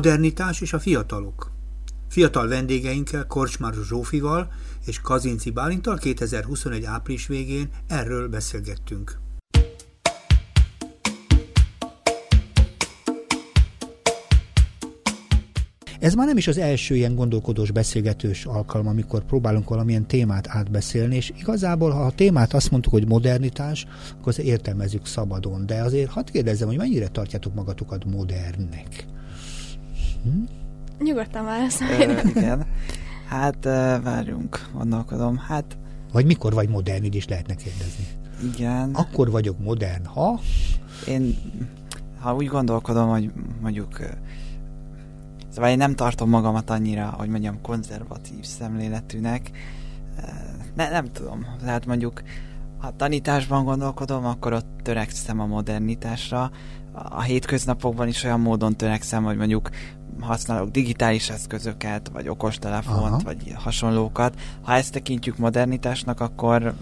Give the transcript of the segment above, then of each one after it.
modernitás és a fiatalok. Fiatal vendégeinkkel Korcsmár Zsófival és Kazinci Bálintal 2021 április végén erről beszélgettünk. Ez már nem is az első ilyen gondolkodós beszélgetős alkalom, amikor próbálunk valamilyen témát átbeszélni, és igazából, ha a témát azt mondtuk, hogy modernitás, akkor azt értelmezzük szabadon. De azért hadd kérdezzem, hogy mennyire tartjátok magatokat modernnek? Hm? Nyugodtan válaszolj. igen. Hát várjunk, gondolkodom. Hát... Vagy mikor vagy modern, így is lehetne kérdezni. Igen. Akkor vagyok modern, ha? Én, ha úgy gondolkodom, hogy mondjuk Szóval én nem tartom magamat annyira, hogy mondjam, konzervatív szemléletűnek. Ne, nem tudom. Tehát mondjuk, ha tanításban gondolkodom, akkor ott törekszem a modernitásra. A hétköznapokban is olyan módon törekszem, hogy mondjuk használok digitális eszközöket, vagy okostelefont, Aha. vagy hasonlókat. Ha ezt tekintjük modernitásnak, akkor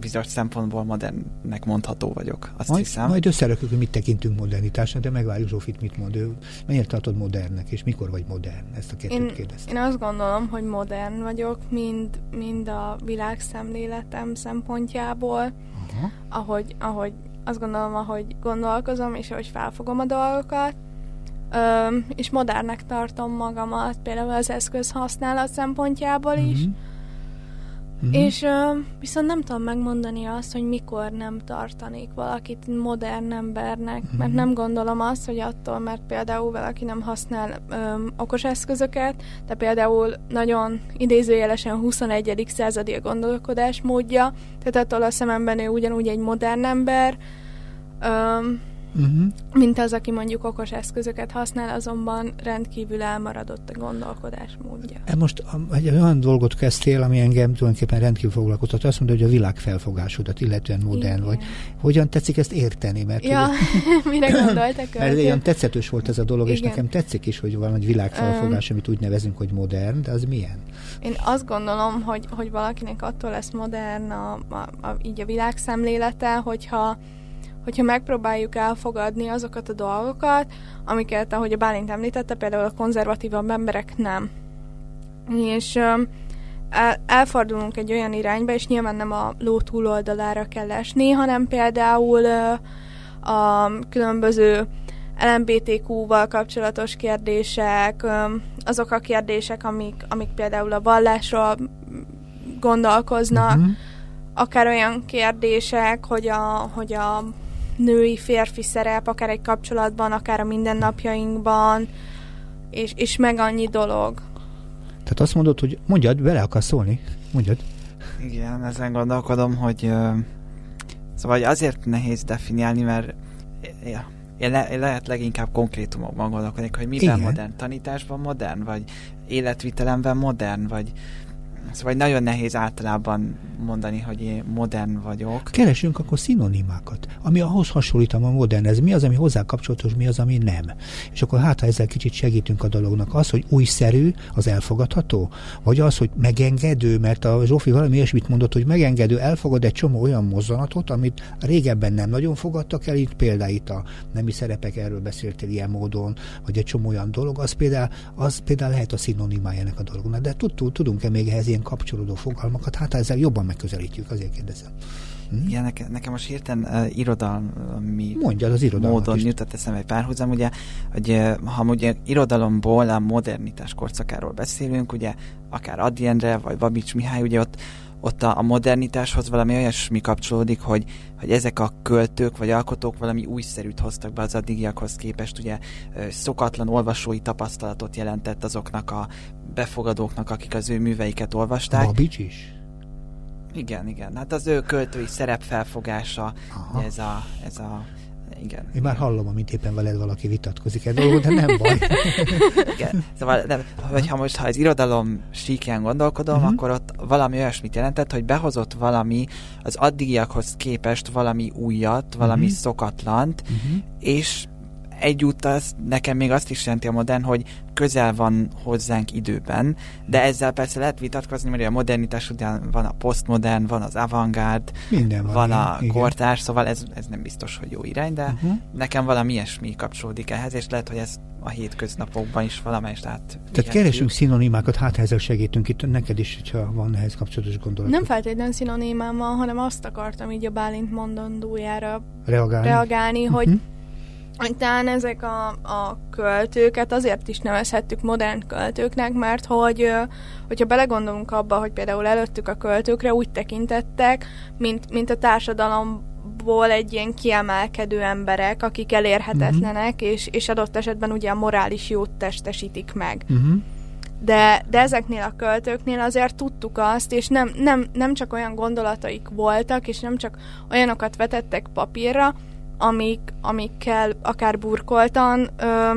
bizonyos szempontból modernnek mondható vagyok, azt majd, hiszem. Majd összerakjuk, hogy mit tekintünk modernitásnak, de megvárjuk Zsófit, mit mond ő. Mennyire tartod modernnek, és mikor vagy modern? Ezt a kettőt én, kérdeztem. Én azt gondolom, hogy modern vagyok, mind, mind a világszemléletem szempontjából, Aha. ahogy, ahogy azt gondolom, ahogy gondolkozom, és ahogy felfogom a dolgokat, Ö, és modernnek tartom magamat, például az eszköz használat szempontjából is, Uh-huh. És uh, viszont nem tudom megmondani azt, hogy mikor nem tartanék valakit modern embernek, uh-huh. mert nem gondolom azt, hogy attól, mert például valaki nem használ um, okos eszközöket, de például nagyon idézőjelesen 21. századi a gondolkodás módja, tehát attól a szememben ő ugyanúgy egy modern ember, um, uh-huh. mint az, aki mondjuk okos eszközöket használ, azonban rendkívül elmaradott a gondolkodás módja. E most egy olyan dolgot kezdtél, ami engem tulajdonképpen rendkívül foglalkoztat. Azt mondod, hogy a világ felfogásodat, illetően modern Igen. vagy. Hogyan tetszik ezt érteni? Mert ja, ugye, mire gondoltak? Mert olyan tetszetős volt ez a dolog, Igen. és nekem tetszik is, hogy van egy világfelfogás, amit úgy nevezünk, hogy modern, de az milyen? Én azt gondolom, hogy, hogy valakinek attól lesz modern a, a, a, így a világszemlélete, hogyha hogyha megpróbáljuk elfogadni azokat a dolgokat, amiket, ahogy a Bálint említette, például a konzervatívabb emberek nem. És el, elfordulunk egy olyan irányba, és nyilván nem a ló túloldalára kell esni, hanem például a különböző LMBTQ-val kapcsolatos kérdések, azok a kérdések, amik, amik például a vallásról gondolkoznak, uh-huh. akár olyan kérdések, hogy a, hogy a női-férfi szerep, akár egy kapcsolatban, akár a mindennapjainkban, és, és meg annyi dolog. Tehát azt mondod, hogy mondjad, vele akarsz szólni? Mondjad. Igen, ezen gondolkodom, hogy szóval azért nehéz definiálni, mert ja, én, le, én lehet leginkább konkrétumokban gondolkodik, hogy miben Igen. modern, tanításban modern, vagy életvitelemben modern, vagy Szóval nagyon nehéz általában mondani, hogy én modern vagyok. Keresünk akkor szinonimákat, ami ahhoz hasonlítom a modern. Ez mi az, ami hozzá kapcsolatos, mi az, ami nem. És akkor hát, ha ezzel kicsit segítünk a dolognak, az, hogy újszerű, az elfogadható? Vagy az, hogy megengedő, mert a Zsófi valami ilyesmit mondott, hogy megengedő, elfogad egy csomó olyan mozzanatot, amit régebben nem nagyon fogadtak el, itt például itt a nemi szerepek, erről beszéltél ilyen módon, vagy egy csomó olyan dolog, az például, az például lehet a szinonimája ennek a dolognak. De tudunk-e még ehhez ilyen kapcsolódó fogalmakat, hát ezzel jobban megközelítjük, azért kérdezem. Hm? Igen, nekem, nekem most hirtelen uh, irodalmi Mondjad az módon jutott eszembe egy párhuzam, ugye, hogy ha ugye irodalomból a modernitás korszakáról beszélünk, ugye akár Adi Endre, vagy Babics Mihály, ugye ott, ott a, a modernitáshoz valami olyasmi kapcsolódik, hogy, hogy ezek a költők vagy alkotók valami újszerűt hoztak be az addigiakhoz képest, ugye szokatlan olvasói tapasztalatot jelentett azoknak a befogadóknak, akik az ő műveiket olvasták. Babics is? Igen, igen. Hát az ő költői szerepfelfogása, ez a, ez a igen. Én már hallom, amint éppen veled valaki vitatkozik egy dolgot, de nem baj. igen. Szóval, nem, vagy ha most ha az irodalom síkján gondolkodom, uh-huh. akkor ott valami olyasmit jelentett, hogy behozott valami az addigiakhoz képest valami újat, valami uh-huh. szokatlant, uh-huh. és egyúttal nekem még azt is jelenti a modern, hogy közel van hozzánk időben, de ezzel persze lehet vitatkozni, mert a modernitás után van a postmodern, van az avantgárd, Minden van, van a igen. kortárs, szóval ez, ez nem biztos, hogy jó irány, de Uh-huh. nekem valami ilyesmi kapcsolódik ehhez, és lehet, hogy ez a hétköznapokban is valamelyest át. Tehát keresünk szinonimákat, hát ezzel segítünk itt neked is, hogyha van ehhez kapcsolatos gondolat. Nem feltétlenül szinonimám van, hanem azt akartam így a Bálint mondandójára reagálni. reagálni, hogy Mhm. Talán ezek a, a költőket azért is nevezhettük modern költőknek, mert hogy hogyha belegondolunk abba, hogy például előttük a költőkre úgy tekintettek, mint, mint a társadalomból egy ilyen kiemelkedő emberek, akik elérhetetlenek, és, és adott esetben ugye a morális jót testesítik meg Uh-huh. de, de ezeknél a költőknél azért tudtuk azt, és nem, nem, nem csak olyan gondolataik voltak, és nem csak olyanokat vetettek papírra, amik, amikkel akár burkoltan ö,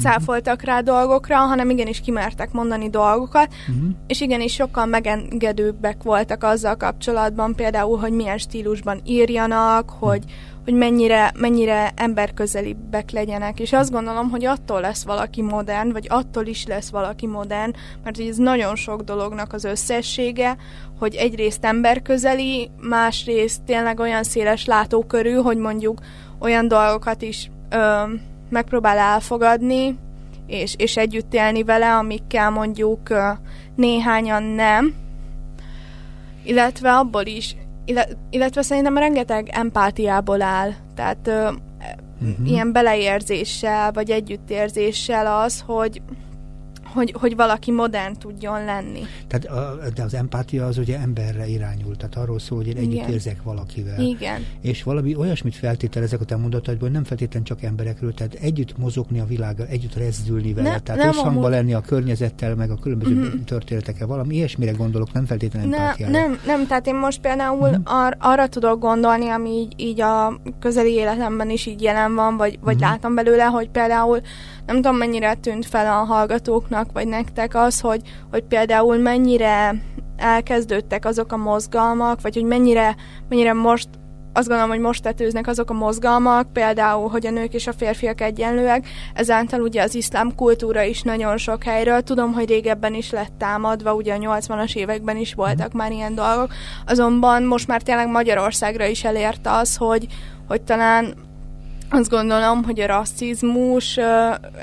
cáfoltak rá dolgokra, hanem igenis kimertek mondani dolgokat, Uh-huh. és igenis sokkal megengedőbbek voltak azzal kapcsolatban, például, hogy milyen stílusban írjanak, hogy, hogy mennyire, mennyire emberközelibbek legyenek. És azt gondolom, hogy attól lesz valaki modern, vagy attól is lesz valaki modern, mert ez nagyon sok dolognak az összessége, hogy egyrészt emberközeli, másrészt tényleg olyan széles látókörű, hogy mondjuk olyan dolgokat is ö, megpróbál elfogadni, és, és együtt élni vele, amikkel mondjuk ö, néhányan nem. Illetve abból is, illetve szerintem rengeteg empátiából áll. Tehát ö, Mhm. ilyen beleérzéssel, vagy együttérzéssel az, hogy, hogy, hogy valaki modern tudjon lenni. Tehát a, de az empátia az ugye emberre irányul, tehát arról szól, hogy én együtt Igen. érzek valakivel. Igen. És valami olyasmit feltételezek a te mondataidból, nem feltétlenül csak emberekről, tehát együtt mozogni a világgal, együtt rezdülni vele, Ne- tehát nem összhangba amúgy- lenni a környezettel, meg a különböző Mhm. történetekkel, valami ilyesmire gondolok, nem feltétlenül Ne, empátiára. nem, nem, tehát én most például Mhm. ar, arra tudok gondolni, ami így, így a közeli életemben is így jelen van, vagy, vagy Mhm. látom belőle, hogy például nem tudom mennyire tűnt fel a hallgatóknak, vagy nektek az, hogy, hogy például mennyire elkezdődtek azok a mozgalmak, vagy hogy mennyire, mennyire most azt gondolom, hogy most tetőznek azok a mozgalmak, például, hogy a nők és a férfiak egyenlőek, ezáltal ugye az iszlám kultúra is nagyon sok helyről, tudom, hogy régebben is lett támadva, ugye a 80-as években is voltak már ilyen dolgok, azonban most már tényleg Magyarországra is elérte az, hogy, hogy talán azt gondolom, hogy a rasszizmus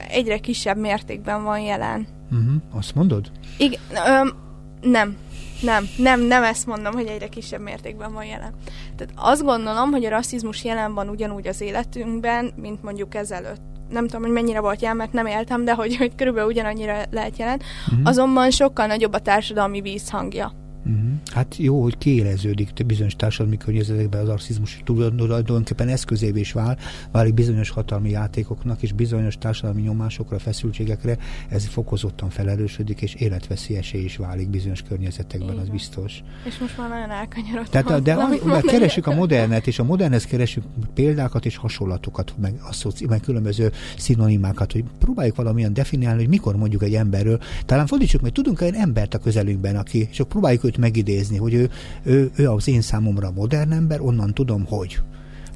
egyre kisebb mértékben van jelen. Uh-huh. Azt mondod? Igen, öm, nem. Nem, nem, nem ezt mondom, hogy egyre kisebb mértékben van jelen. Tehát azt gondolom, hogy a rasszizmus jelen van ugyanúgy az életünkben, mint mondjuk ezelőtt. Nem tudom, hogy mennyire volt jelen, mert nem éltem, de hogy, hogy körülbelül ugyanannyira lehet jelen. Uh-huh. Azonban sokkal nagyobb a társadalmi vízhangja. Uh-huh. Hát jó, hogy kiéleződik te bizonyos társadalmi környezetekben az rasszizmus tulajdonképpen eszközévé is vál, válik bizonyos hatalmi játékoknak és bizonyos társadalmi nyomásokra, feszültségekre, ez fokozottan felerősödik, és életveszélyesé is válik bizonyos környezetekben, az Igen. biztos. És most már nagyon elkanyarodtam. Tehát, de mert mondani. keresünk a modernet, és a modernhez keresünk példákat és hasonlatokat, meg, asszoci, meg különböző szinonimákat, hogy próbáljuk valamilyen definiálni, hogy mikor mondjuk egy emberről. Talán fordítsuk meg, tudunk olyan embert a közelünkben, aki, és akkor próbáljuk őt megidézni, hogy ő, ő, ő az én számomra modern ember, onnan tudom, hogy.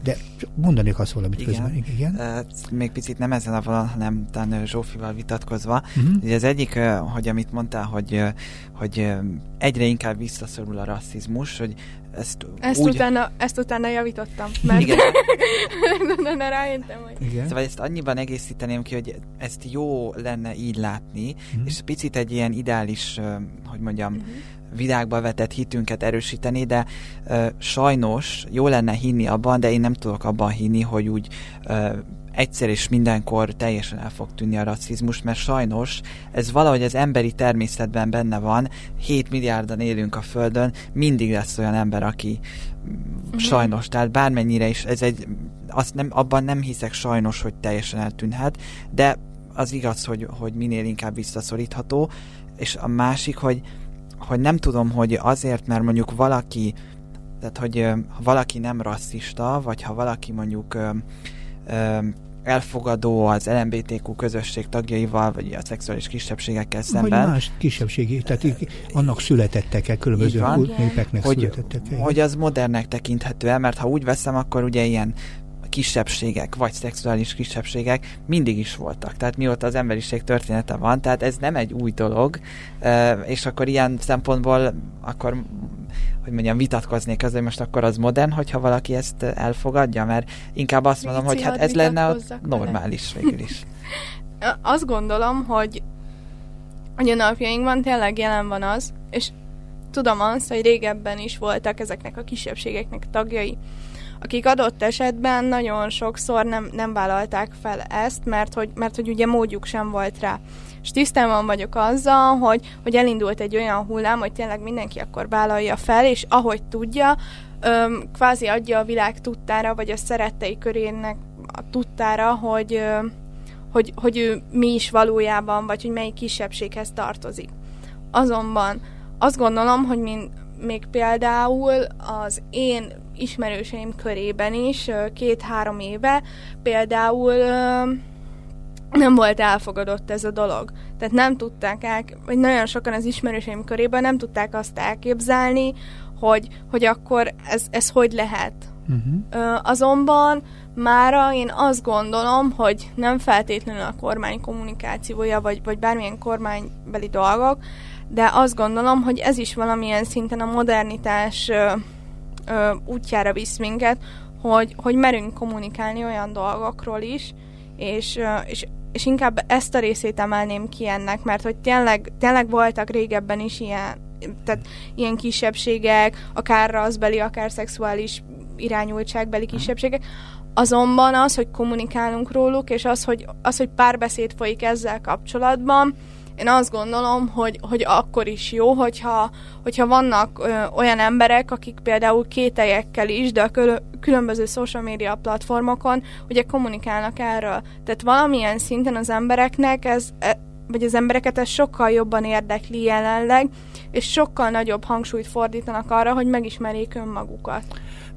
De csak mondanék azt valamit Igen. közben. Igen. Uh, még picit nem ezen a vonal, hanem talán Zsófival vitatkozva. Uh-huh. Ugye az egyik, hogy amit mondtál, hogy, hogy egyre inkább visszaszorul a rasszizmus, hogy ezt, Ezt, úgy... utána, ezt utána javítottam. Mert Igen, utána rájöttem, hogy Igen. szóval ezt annyiban egészíteném ki, hogy ezt jó lenne így látni, Mhm. és picit egy ilyen ideális, hogy mondjam, Mhm. Világba vetett hitünket erősíteni, de ö, sajnos jó lenne hinni abban, de én nem tudok abban hinni, hogy úgy ö, egyszer és mindenkor teljesen el fog tűnni a rasszizmus, mert sajnos ez valahogy az emberi természetben benne van, 7 milliárdan élünk a Földön, mindig lesz olyan ember, aki uh-huh. sajnos, tehát bármennyire is, ez egy, azt nem, abban nem hiszek sajnos, hogy teljesen eltűnhet, de az igaz, hogy, hogy minél inkább visszaszorítható, és a másik, hogy hogy nem tudom, hogy azért, mert mondjuk valaki, tehát hogy ha valaki nem rasszista, vagy ha valaki mondjuk ö, ö, elfogadó az LMBTQ közösség tagjaival, vagy a szexuális kisebbségekkel Vagy szemben, más kisebbségi, tehát annak születettek el, Így különböző van. népeknek hogy, születettek el. hogy az modernnek tekinthető el, mert ha úgy veszem, akkor ugye ilyen kisebbségek, vagy szexuális kisebbségek mindig is voltak. Tehát mióta az emberiség története van, tehát ez nem egy új dolog, és akkor ilyen szempontból akkor hogy mondjam, vitatkoznék ezzel, hogy most akkor az modern, hogyha valaki ezt elfogadja, mert inkább azt mondom, hogy hát ez lenne a normális végül is. Azt gondolom, hogy, hogy a napjainkban tényleg jelen van az, és tudom azt, hogy régebben is voltak ezeknek a kisebbségeknek tagjai, akik adott esetben nagyon sokszor nem, nem vállalták fel ezt, mert hogy, mert hogy ugye módjuk sem volt rá. És tisztában vagyok azzal, hogy, hogy elindult egy olyan hullám, hogy tényleg mindenki akkor vállalja fel, és ahogy tudja, öm, kvázi adja a világ tudtára, vagy a szerettei körének a tudtára, hogy, öm, hogy, hogy ő mi is valójában, vagy hogy melyik kisebbséghez tartozik. Azonban azt gondolom, hogy mint még például az én ismerőseim körében is két-három éve például nem volt elfogadott ez a dolog. Tehát nem tudták el, vagy nagyon sokan az ismerőseim körében nem tudták azt elképzelni, hogy, hogy akkor ez, ez hogy lehet. Uh-huh. Azonban mára én azt gondolom, hogy nem feltétlenül a kormány kommunikációja, vagy, vagy bármilyen kormánybeli dolgok, de azt gondolom, hogy ez is valamilyen szinten a modernitás ö, útjára visz minket, hogy, hogy merünk kommunikálni olyan dolgokról is, és, ö, és, és inkább ezt a részét emelném ki ennek, mert hogy tényleg, tényleg voltak régebben is ilyen, tehát ilyen kisebbségek, akár raszbeli, akár szexuális irányultságbeli kisebbségek, azonban az, hogy kommunikálunk róluk, és az, hogy, az, hogy párbeszéd folyik ezzel kapcsolatban, én azt gondolom, hogy, hogy akkor is jó, hogyha, hogyha vannak ö, olyan emberek, akik például kételyekkel is, de a különböző social media platformokon ugye kommunikálnak erről. Tehát valamilyen szinten az embereknek ez, e, vagy az embereket ez sokkal jobban érdekli jelenleg, és sokkal nagyobb hangsúlyt fordítanak arra, hogy megismerjék önmagukat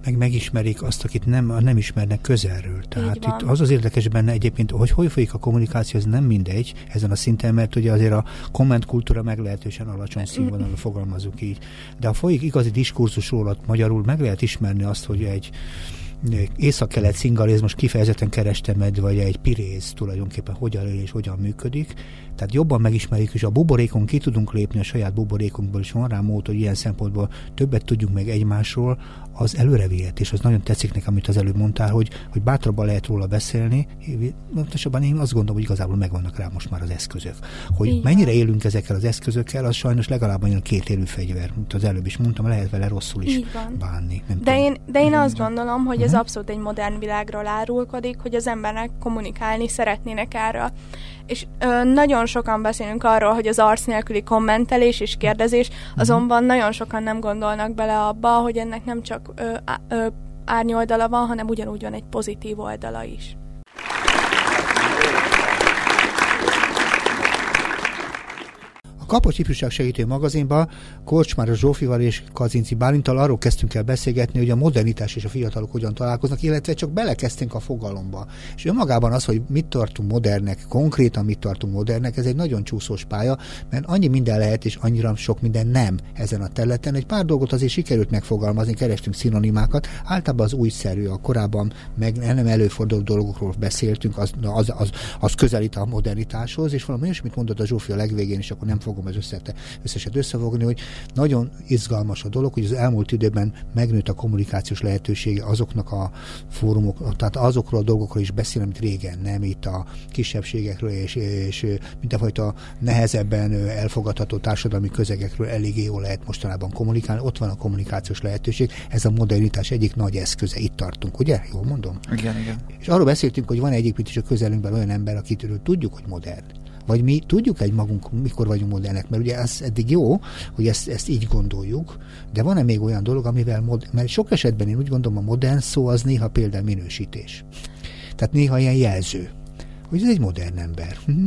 meg megismerik azt, akit nem, nem ismernek közelről. Tehát itt az az érdekes benne egyébként, hogy hogy folyik a kommunikáció, ez nem mindegy ezen a szinten, mert ugye azért a kommentkultúra meglehetősen alacsony színvonalon fogalmazunk így. De a folyik igazi diskurzusról, magyarul meg lehet ismerni azt, hogy egy észak-kelet szingalizmus kifejezetten kerestem meg, vagy egy piréz tulajdonképpen hogyan él és hogyan működik. Tehát jobban megismerjük, és a buborékon ki tudunk lépni, a saját buborékunkból is van rá mód, hogy ilyen szempontból többet tudjunk meg egymásról, az előre vihet, és az nagyon tetszik nekem, amit az előbb mondtál, hogy, hogy bátrabban lehet róla beszélni. Pontosabban én azt gondolom, hogy igazából megvannak rá most már az eszközök. Hogy Igen. mennyire élünk ezekkel az eszközökkel, az sajnos legalább olyan két élő fegyver, mint az előbb is mondtam, lehet vele rosszul is bánni. Nem de, tudom, én, de én azt gondolom, hogy ez uh-huh. abszolút egy modern világról árulkodik, hogy az embernek kommunikálni szeretnének erről és ö, nagyon sokan beszélünk arról, hogy az arc nélküli kommentelés és kérdezés, mhm. azonban nagyon sokan nem gondolnak bele abba, hogy ennek nem csak ö, árnyoldala van, hanem ugyanúgy van egy pozitív oldala is. A Kapocs Ifjúság Segítő magazinban Korcsmár Zsófival és Kazinci Bálintal arról kezdtünk el beszélgetni, hogy a modernitás és a fiatalok hogyan találkoznak, illetve csak belekezdtünk a fogalomba. És önmagában az, hogy mit tartunk modernek, konkrétan mit tartunk modernek, ez egy nagyon csúszós pálya, mert annyi minden lehet, és annyira sok minden nem ezen a területen. Egy pár dolgot azért sikerült megfogalmazni, kerestünk szinonimákat, általában az újszerű, a korábban meg nem előforduló dolgokról beszéltünk, az, az, az, az közelít a modernitáshoz, és valami olyasmit mondott a Zsófi a legvégén, és akkor nem fog fogom az összete, összeset összefogni, hogy nagyon izgalmas a dolog, hogy az elmúlt időben megnőtt a kommunikációs lehetősége azoknak a fórumok, tehát azokról a dolgokról is beszél, amit régen nem, itt a kisebbségekről és, és mindenfajta nehezebben elfogadható társadalmi közegekről eléggé jól lehet mostanában kommunikálni. Ott van a kommunikációs lehetőség, ez a modernitás egyik nagy eszköze, itt tartunk, ugye? Jól mondom? Igen, igen. És arról beszéltünk, hogy van egyébként is a közelünkben olyan ember, akitől tudjuk, hogy modern vagy mi tudjuk egy magunk, mikor vagyunk modernek, mert ugye ez eddig jó, hogy ezt, ezt így gondoljuk, de van-e még olyan dolog, amivel, mod, mert sok esetben én úgy gondolom, a modern szó az néha például minősítés. Tehát néha ilyen jelző, hogy ez egy modern ember. Mhm.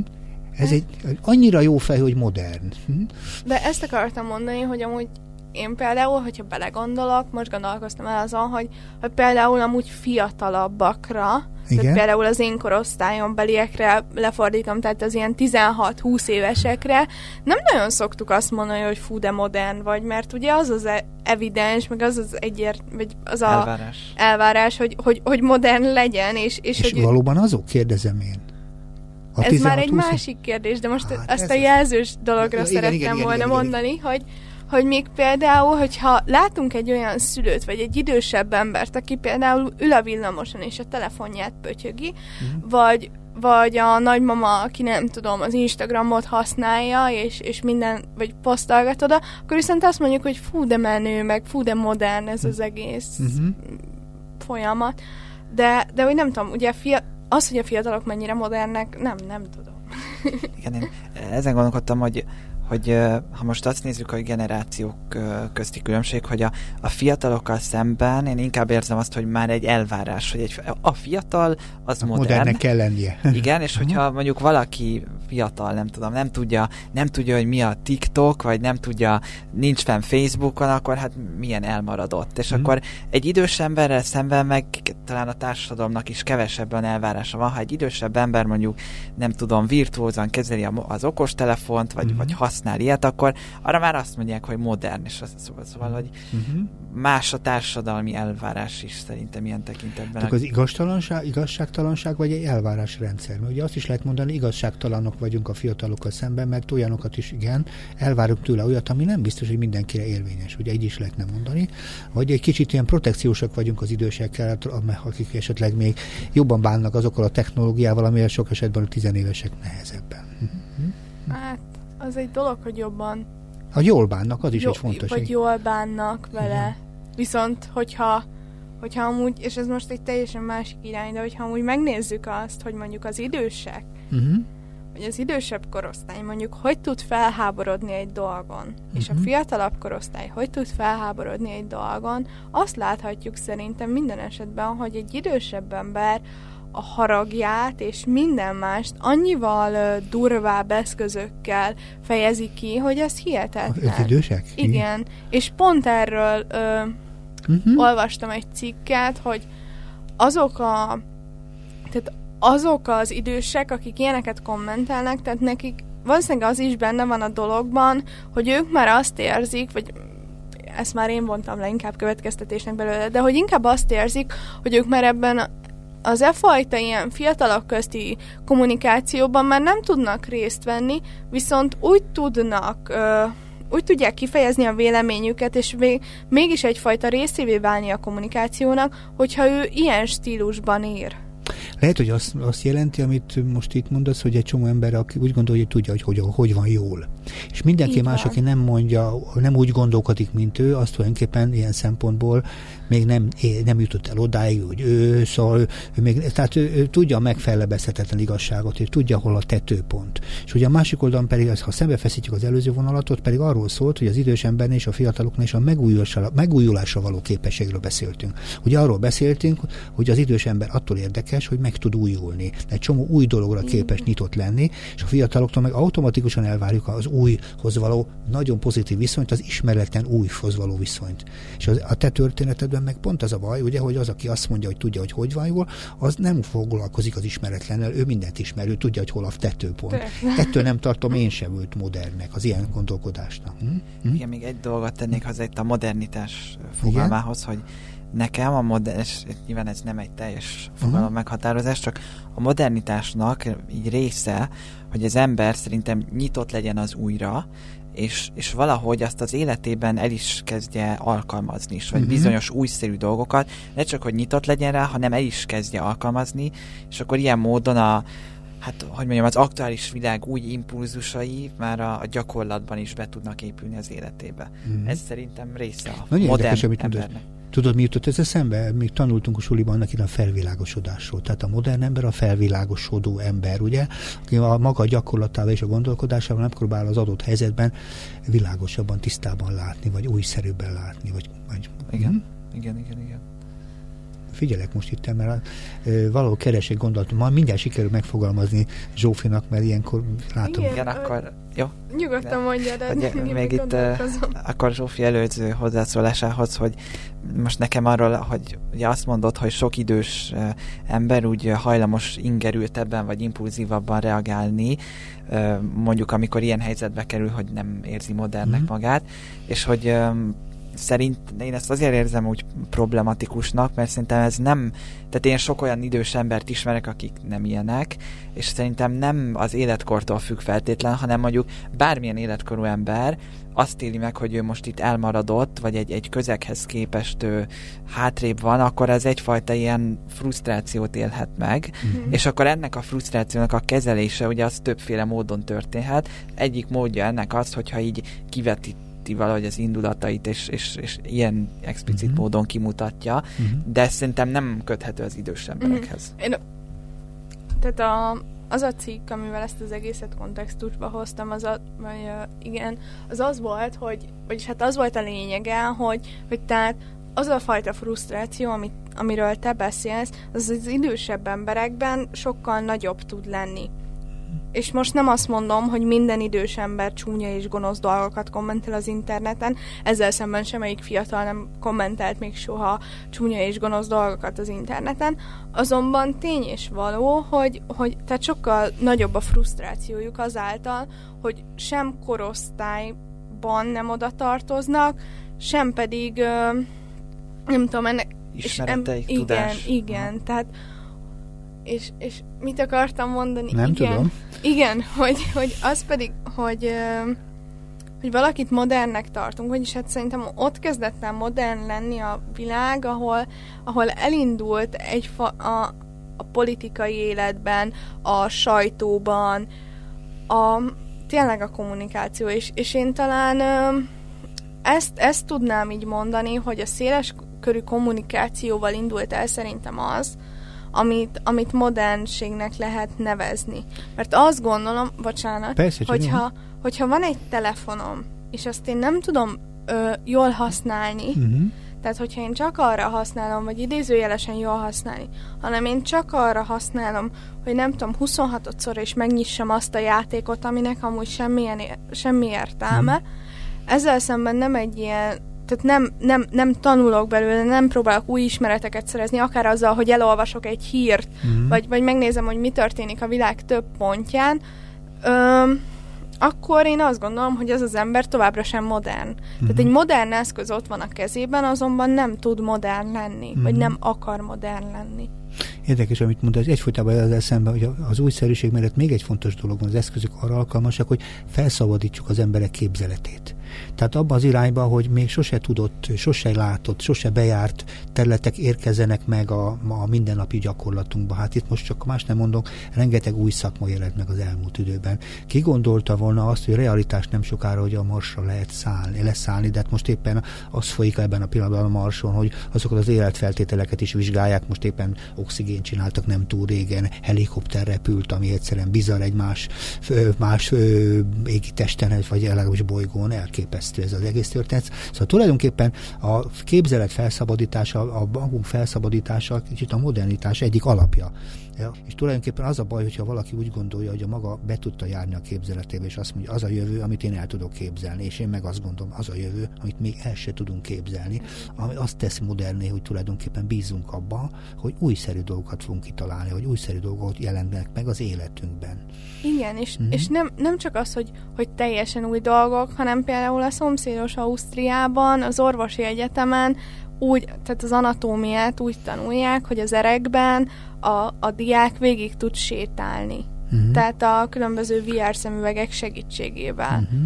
Ez egy annyira jó fej, hogy modern. Mhm. De ezt akartam mondani, hogy amúgy én például, hogyha belegondolok, most gondolkoztam el azon, hogy, hogy például amúgy fiatalabbakra, igen. Tehát például az én korosztályon beliekre lefordítom, tehát az ilyen 16-20 évesekre nem nagyon szoktuk azt mondani, hogy fú, de modern vagy, mert ugye az az e- evidens, meg az az egyért, vagy az a elvárás, elvárás hogy, hogy, hogy modern legyen. És, és, és hogy valóban azok, kérdezem én. A ez már egy másik kérdés, de most hát ezt a jelzős dologra igen, szerettem igen, igen, volna igen, igen, mondani, igen. hogy hogy még például, hogyha látunk egy olyan szülőt, vagy egy idősebb embert, aki például ül a villamoson és a telefonját pötyögi, mm. vagy vagy a nagymama, aki nem tudom, az Instagramot használja, és, és minden, vagy posztolgat oda, akkor viszont azt mondjuk, hogy fú, de menő, meg fú, de modern ez az egész mm-hmm. folyamat. De, de hogy nem tudom, ugye fia, az, hogy a fiatalok mennyire modernek, nem, nem tudom. Igen, én ezen gondolkodtam, hogy hogy ha most azt nézzük, hogy generációk közti különbség, hogy a, a fiatalokkal szemben én inkább érzem azt, hogy már egy elvárás, hogy egy, a fiatal az a modern. Modernnek kell lennie. Igen, és hogyha mondjuk valaki fiatal, nem tudom, nem tudja, nem tudja, hogy mi a TikTok, vagy nem tudja, nincs fenn Facebookon, akkor hát milyen elmaradott. És mm. akkor egy idős emberrel szemben meg talán a társadalomnak is kevesebben elvárása van. Ha egy idősebb ember mondjuk, nem tudom, virtuózan kezeli az okostelefont, vagy, mm. vagy használ ilyet, akkor arra már azt mondják, hogy modern, és az szóval, szóval hogy mm-hmm. más a társadalmi elvárás is szerintem ilyen tekintetben. Tehát az igaztalanság, igazságtalanság, vagy egy elvárásrendszer? Mert ugye azt is lehet mondani, igazságtalanok vagyunk a fiatalokkal szemben, mert olyanokat is igen, elvárunk tőle olyat, ami nem biztos, hogy mindenkire érvényes. Ugye így is lehetne mondani. Vagy egy kicsit ilyen protekciósak vagyunk az idősekkel, akik esetleg még jobban bánnak azokkal a technológiával, amivel sok esetben a tizenévesek nehezebben. Mhm. Hát, az egy dolog, hogy jobban ha jól bánnak, az is jó, egy fontos. Vagy jól bánnak vele. Igen. Viszont, hogyha hogyha amúgy, és ez most egy teljesen másik irány, de hogyha amúgy megnézzük azt, hogy mondjuk az idősek, uh-huh hogy az idősebb korosztály mondjuk hogy tud felháborodni egy dolgon, uh-huh. és a mhm. fiatalabb korosztály hogy tud felháborodni egy dolgon, azt láthatjuk szerintem minden esetben, hogy egy idősebb ember a haragját és minden mást annyival uh, durvább eszközökkel fejezi ki, hogy ez hihetetlen. Az idősek? Igen. Igen. És pont erről uh, uh-huh. olvastam egy cikket, hogy azok a tehát azok az idősek, akik ilyeneket kommentelnek, tehát nekik valószínűleg az is benne van a dologban, hogy ők már azt érzik, vagy ezt már én vontam le inkább következtetésnek belőle, de hogy inkább azt érzik, hogy ők már ebben az e fajta ilyen fiatalok közti kommunikációban már nem tudnak részt venni, viszont úgy tudnak, ö, úgy tudják kifejezni a véleményüket, és még, mégis egyfajta részévé válni a kommunikációnak, hogyha ő ilyen stílusban ír. Lehet, hogy azt, azt jelenti, amit most itt mondasz, hogy egy csomó ember, aki úgy gondolja, hogy tudja, hogy hogy, hogy van jól. És mindenki Így más, van. aki nem mondja, nem úgy gondolkodik, mint ő, azt tulajdonképpen ilyen szempontból még nem, nem jutott el odáig, hogy ő, szóval ő még, tehát ő, ő tudja a megfelebezhetetlen igazságot, és tudja, hol a tetőpont. És ugye a másik oldalon pedig, ha szembefeszítjük az előző vonalatot, pedig arról szólt, hogy az idős embernél és a fiataloknál is a megújulásra, megújulásra való képességről beszéltünk. Ugye arról beszéltünk, hogy az idős ember attól érdekes, hogy meg tud újulni. Egy csomó új dologra képes nyitott lenni, és a fiataloktól meg automatikusan elvárjuk az újhoz való nagyon pozitív viszonyt, az ismeretlen újhoz való viszonyt. És az, a te történetedben meg pont az a baj, ugye, hogy az, aki azt mondja, hogy tudja, hogy hogy van jól, az nem foglalkozik az ismeretlennel, ő mindent ismer, ő tudja, hogy hol a tetőpont. Ettől nem tartom én sem őt modernnek, az ilyen gondolkodásnak. Hm? Hm? Igen, még egy dolgot tennék hozzá itt a modernitás fogalmához, Igen? hogy nekem a modern, és nyilván ez nem egy teljes fogalom uh-huh. meghatározás, csak a modernitásnak így része, hogy az ember szerintem nyitott legyen az újra, és, és valahogy azt az életében el is kezdje alkalmazni is, vagy uh-huh. bizonyos újszerű dolgokat, ne csak, hogy nyitott legyen rá, hanem el is kezdje alkalmazni, és akkor ilyen módon a, hát, hogy mondjam, az aktuális világ új impulzusai már a, a gyakorlatban is be tudnak épülni az életébe. Uh-huh. Ez szerintem része a Nagyon modern érdekes, amit embernek. Tudod, mi jutott ez eszembe? Még tanultunk a suliban annak a felvilágosodásról. Tehát a modern ember a felvilágosodó ember, ugye? Aki a maga gyakorlatával és a gondolkodásával nem próbál az adott helyzetben világosabban, tisztában látni, vagy újszerűbben látni. Vagy, vagy... Igen, hm? igen, igen, igen. Figyelek most itt, mert valahol keresek gondolatot, ma mindjárt sikerül megfogalmazni Zsófinak, mert ilyenkor látom. Igen, Igen akkor jó. Nyugodtan mondja, de hogy még itt akkor Zsófi előző hozzászólásához, hogy most nekem arról, hogy ugye azt mondod, hogy sok idős ember úgy hajlamos ingerültebben vagy impulzívabban reagálni, mondjuk amikor ilyen helyzetbe kerül, hogy nem érzi modernnek mm. magát, és hogy szerint én ezt azért érzem úgy problematikusnak, mert szerintem ez nem, tehát én sok olyan idős embert ismerek, akik nem ilyenek, és szerintem nem az életkortól függ feltétlen, hanem mondjuk bármilyen életkorú ember azt éli meg, hogy ő most itt elmaradott, vagy egy, egy közeghez képest ő hátrébb van, akkor ez egyfajta ilyen frusztrációt élhet meg, mm-hmm. és akkor ennek a frusztrációnak a kezelése ugye az többféle módon történhet. Egyik módja ennek az, hogyha így kivetít rögzíti valahogy az indulatait, és, és, és ilyen explicit uh-huh. módon kimutatja, uh-huh. de szerintem nem köthető az idős mhm. emberekhez. Uh-huh. Én, tehát a, az a cikk, amivel ezt az egészet kontextusba hoztam, az a, vagy, uh, igen, az az volt, hogy, vagyis hát az volt a lényege, hogy, hogy tehát az a fajta frusztráció, amit, amiről te beszélsz, az az idősebb emberekben sokkal nagyobb tud lenni és most nem azt mondom, hogy minden idős ember csúnya és gonosz dolgokat kommentel az interneten, ezzel szemben semmelyik fiatal nem kommentelt még soha csúnya és gonosz dolgokat az interneten, azonban tény és való, hogy, hogy tehát sokkal nagyobb a frusztrációjuk azáltal, hogy sem korosztályban nem oda tartoznak, sem pedig nem tudom, ennek... Ismereteik, és em, tudás. Igen, igen, tehát és, és mit akartam mondani? Nem igen, tudom. Igen, hogy, hogy az pedig, hogy, hogy valakit modernnek tartunk, vagyis hát szerintem ott kezdett el modern lenni a világ, ahol, ahol elindult egy fa, a, a politikai életben, a sajtóban, a, tényleg a kommunikáció, és, és én talán ezt, ezt tudnám így mondani, hogy a széles körű kommunikációval indult el szerintem az, amit, amit modernségnek lehet nevezni. Mert azt gondolom, bocsánat, Persze, hogyha, hogyha van egy telefonom, és azt én nem tudom ö, jól használni, uh-huh. tehát hogyha én csak arra használom, vagy idézőjelesen jól használni, hanem én csak arra használom, hogy nem tudom, 26-szor és megnyissam azt a játékot, aminek amúgy semmilyen, semmi értelme, uh-huh. ezzel szemben nem egy ilyen tehát nem, nem, nem tanulok belőle, nem próbálok új ismereteket szerezni, akár azzal, hogy elolvasok egy hírt, mm. vagy, vagy megnézem, hogy mi történik a világ több pontján, öm, akkor én azt gondolom, hogy ez az ember továbbra sem modern. Mm. Tehát egy modern eszköz ott van a kezében, azonban nem tud modern lenni, mm. vagy mhm. nem akar modern lenni. Érdekes, amit mondta, egyfolytában az eszembe, hogy az újszerűség mellett még egy fontos dolog van, az eszközök arra alkalmasak, hogy felszabadítsuk az emberek képzeletét. Tehát abban az irányba, hogy még sose tudott, sose látott, sose bejárt területek érkezenek meg a, a mindennapi gyakorlatunkba. Hát itt most csak más nem mondok, rengeteg új szakma jelent meg az elmúlt időben. Ki gondolta volna azt, hogy realitás nem sokára, hogy a marsra lehet szállni, leszállni, de hát most éppen az folyik ebben a pillanatban a marson, hogy azokat az életfeltételeket is vizsgálják, most éppen oxigén csináltak nem túl régen, helikopter repült, ami egyszerűen bizarr egy más, más égi testen, vagy legalábbis bolygón elképesztő ez az egész történet. Szóval tulajdonképpen a képzelet felszabadítása, a magunk felszabadítása kicsit a modernitás egyik alapja. Ja? És tulajdonképpen az a baj, hogyha valaki úgy gondolja, hogy a maga be tudta járni a képzeletébe, és azt mondja, az a jövő, amit én el tudok képzelni, és én meg azt gondolom, az a jövő, amit még el se tudunk képzelni, ami azt teszi moderné, hogy tulajdonképpen bízunk abba, hogy újszerű dolgokat fogunk kitalálni, hogy újszerű dolgok jelennek meg az életünkben. Igen, és, mm-hmm. és nem, nem csak az, hogy, hogy teljesen új dolgok, hanem például a szomszédos Ausztriában, az orvosi egyetemen úgy, tehát az anatómiát úgy tanulják, hogy az erekben a, a diák végig tud sétálni. Uh-huh. Tehát a különböző VR szemüvegek segítségével. Uh-huh.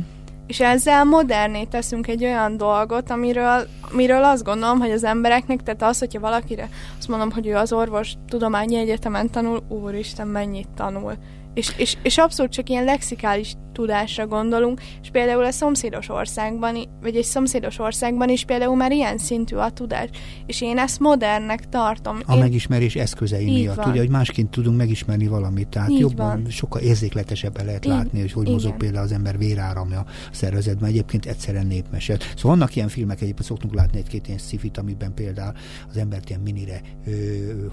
És ezzel moderné teszünk egy olyan dolgot, amiről, amiről azt gondolom, hogy az embereknek, tehát az, hogyha valakire azt mondom, hogy ő az orvos tudományi egyetemen tanul, úristen, mennyit tanul. És, és, és abszolút csak ilyen lexikális tudásra gondolunk, és például a szomszédos országban, vagy egy szomszédos országban is például már ilyen szintű a tudás, és én ezt modernnek tartom. A én... megismerés eszközei Így miatt, van. ugye, hogy másként tudunk megismerni valamit, tehát Így jobban, van. sokkal érzékletesebben lehet Így. látni, hogy hogy Igen. mozog például az ember véráramja a szervezetben, egyébként egyszerűen népmeset. Szóval vannak ilyen filmek, egyébként szoktunk látni egy-két ilyen szifit, amiben például az embert ilyen minire, ö,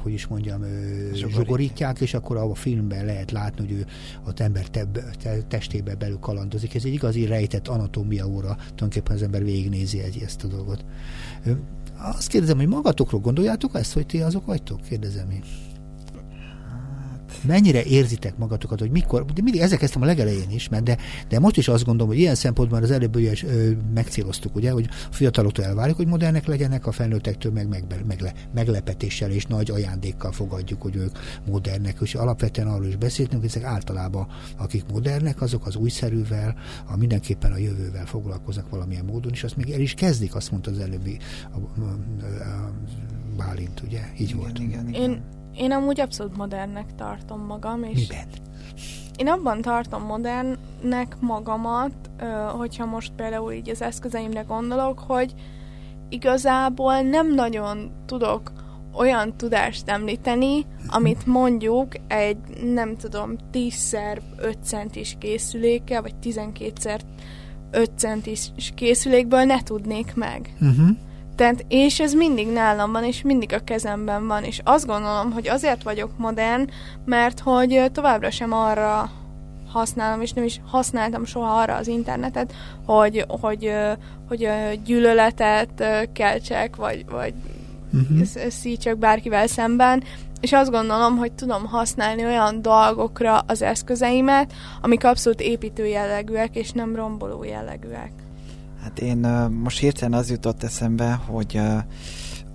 hogy is mondjam, ö, zsugorítják, és akkor a filmben lehet látni, hogy ő az ember te, te, testében be belül kalandozik. Ez egy igazi rejtett anatómia óra, tulajdonképpen az ember végignézi egy, ezt a dolgot. Azt kérdezem, hogy magatokról gondoljátok ezt, hogy ti azok vagytok? Kérdezem én mennyire érzitek magatokat, hogy mikor, de mindig ezek kezdtem a legelején is, mert de, de most is azt gondolom, hogy ilyen szempontban az előbb is ö, megcéloztuk, ugye, hogy a fiataloktól elvárjuk, hogy modernek legyenek, a felnőttektől meg, meg, meg, megle, meglepetéssel és nagy ajándékkal fogadjuk, hogy ők modernek, és alapvetően arról is beszéltünk, hogy ezek általában, akik modernek, azok az újszerűvel, a mindenképpen a jövővel foglalkoznak valamilyen módon, és azt még el is kezdik, azt mondta az előbbi a, a, a, a Bálint, ugye? Így igen, volt. Igen, igen. Én én amúgy abszolút modernnek tartom magam, és... Miben? Én abban tartom modernnek magamat, hogyha most például így az eszközeimre gondolok, hogy igazából nem nagyon tudok olyan tudást említeni, amit mondjuk egy, nem tudom, 10x 5 centis készüléke, vagy 12x 5 centis készülékből ne tudnék meg. Uh-huh. Tehát, és ez mindig nálam van, és mindig a kezemben van, és azt gondolom, hogy azért vagyok modern, mert hogy továbbra sem arra használom, és nem is használtam soha arra az internetet, hogy, hogy, hogy gyűlöletet keltsek, vagy, vagy uh-huh. szítsek bárkivel szemben, és azt gondolom, hogy tudom használni olyan dolgokra az eszközeimet, amik abszolút építő jellegűek, és nem romboló jellegűek. Hát én most hirtelen az jutott eszembe, hogy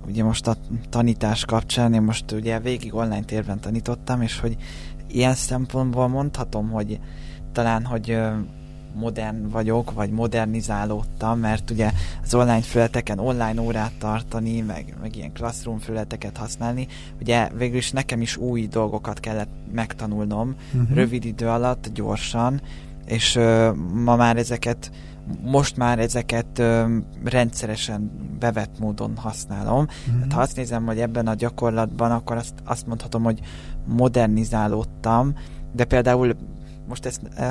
ugye most a tanítás kapcsán, én most ugye végig online térben tanítottam, és hogy ilyen szempontból mondhatom, hogy talán, hogy modern vagyok, vagy modernizálódtam, mert ugye az online fületeken online órát tartani, meg, meg ilyen classroom fületeket használni, ugye végül is nekem is új dolgokat kellett megtanulnom uh-huh. rövid idő alatt, gyorsan, és uh, ma már ezeket most már ezeket ö, rendszeresen bevett módon használom. Mm-hmm. Hát, ha azt nézem, hogy ebben a gyakorlatban, akkor azt, azt mondhatom, hogy modernizálódtam, de például most ezt ö,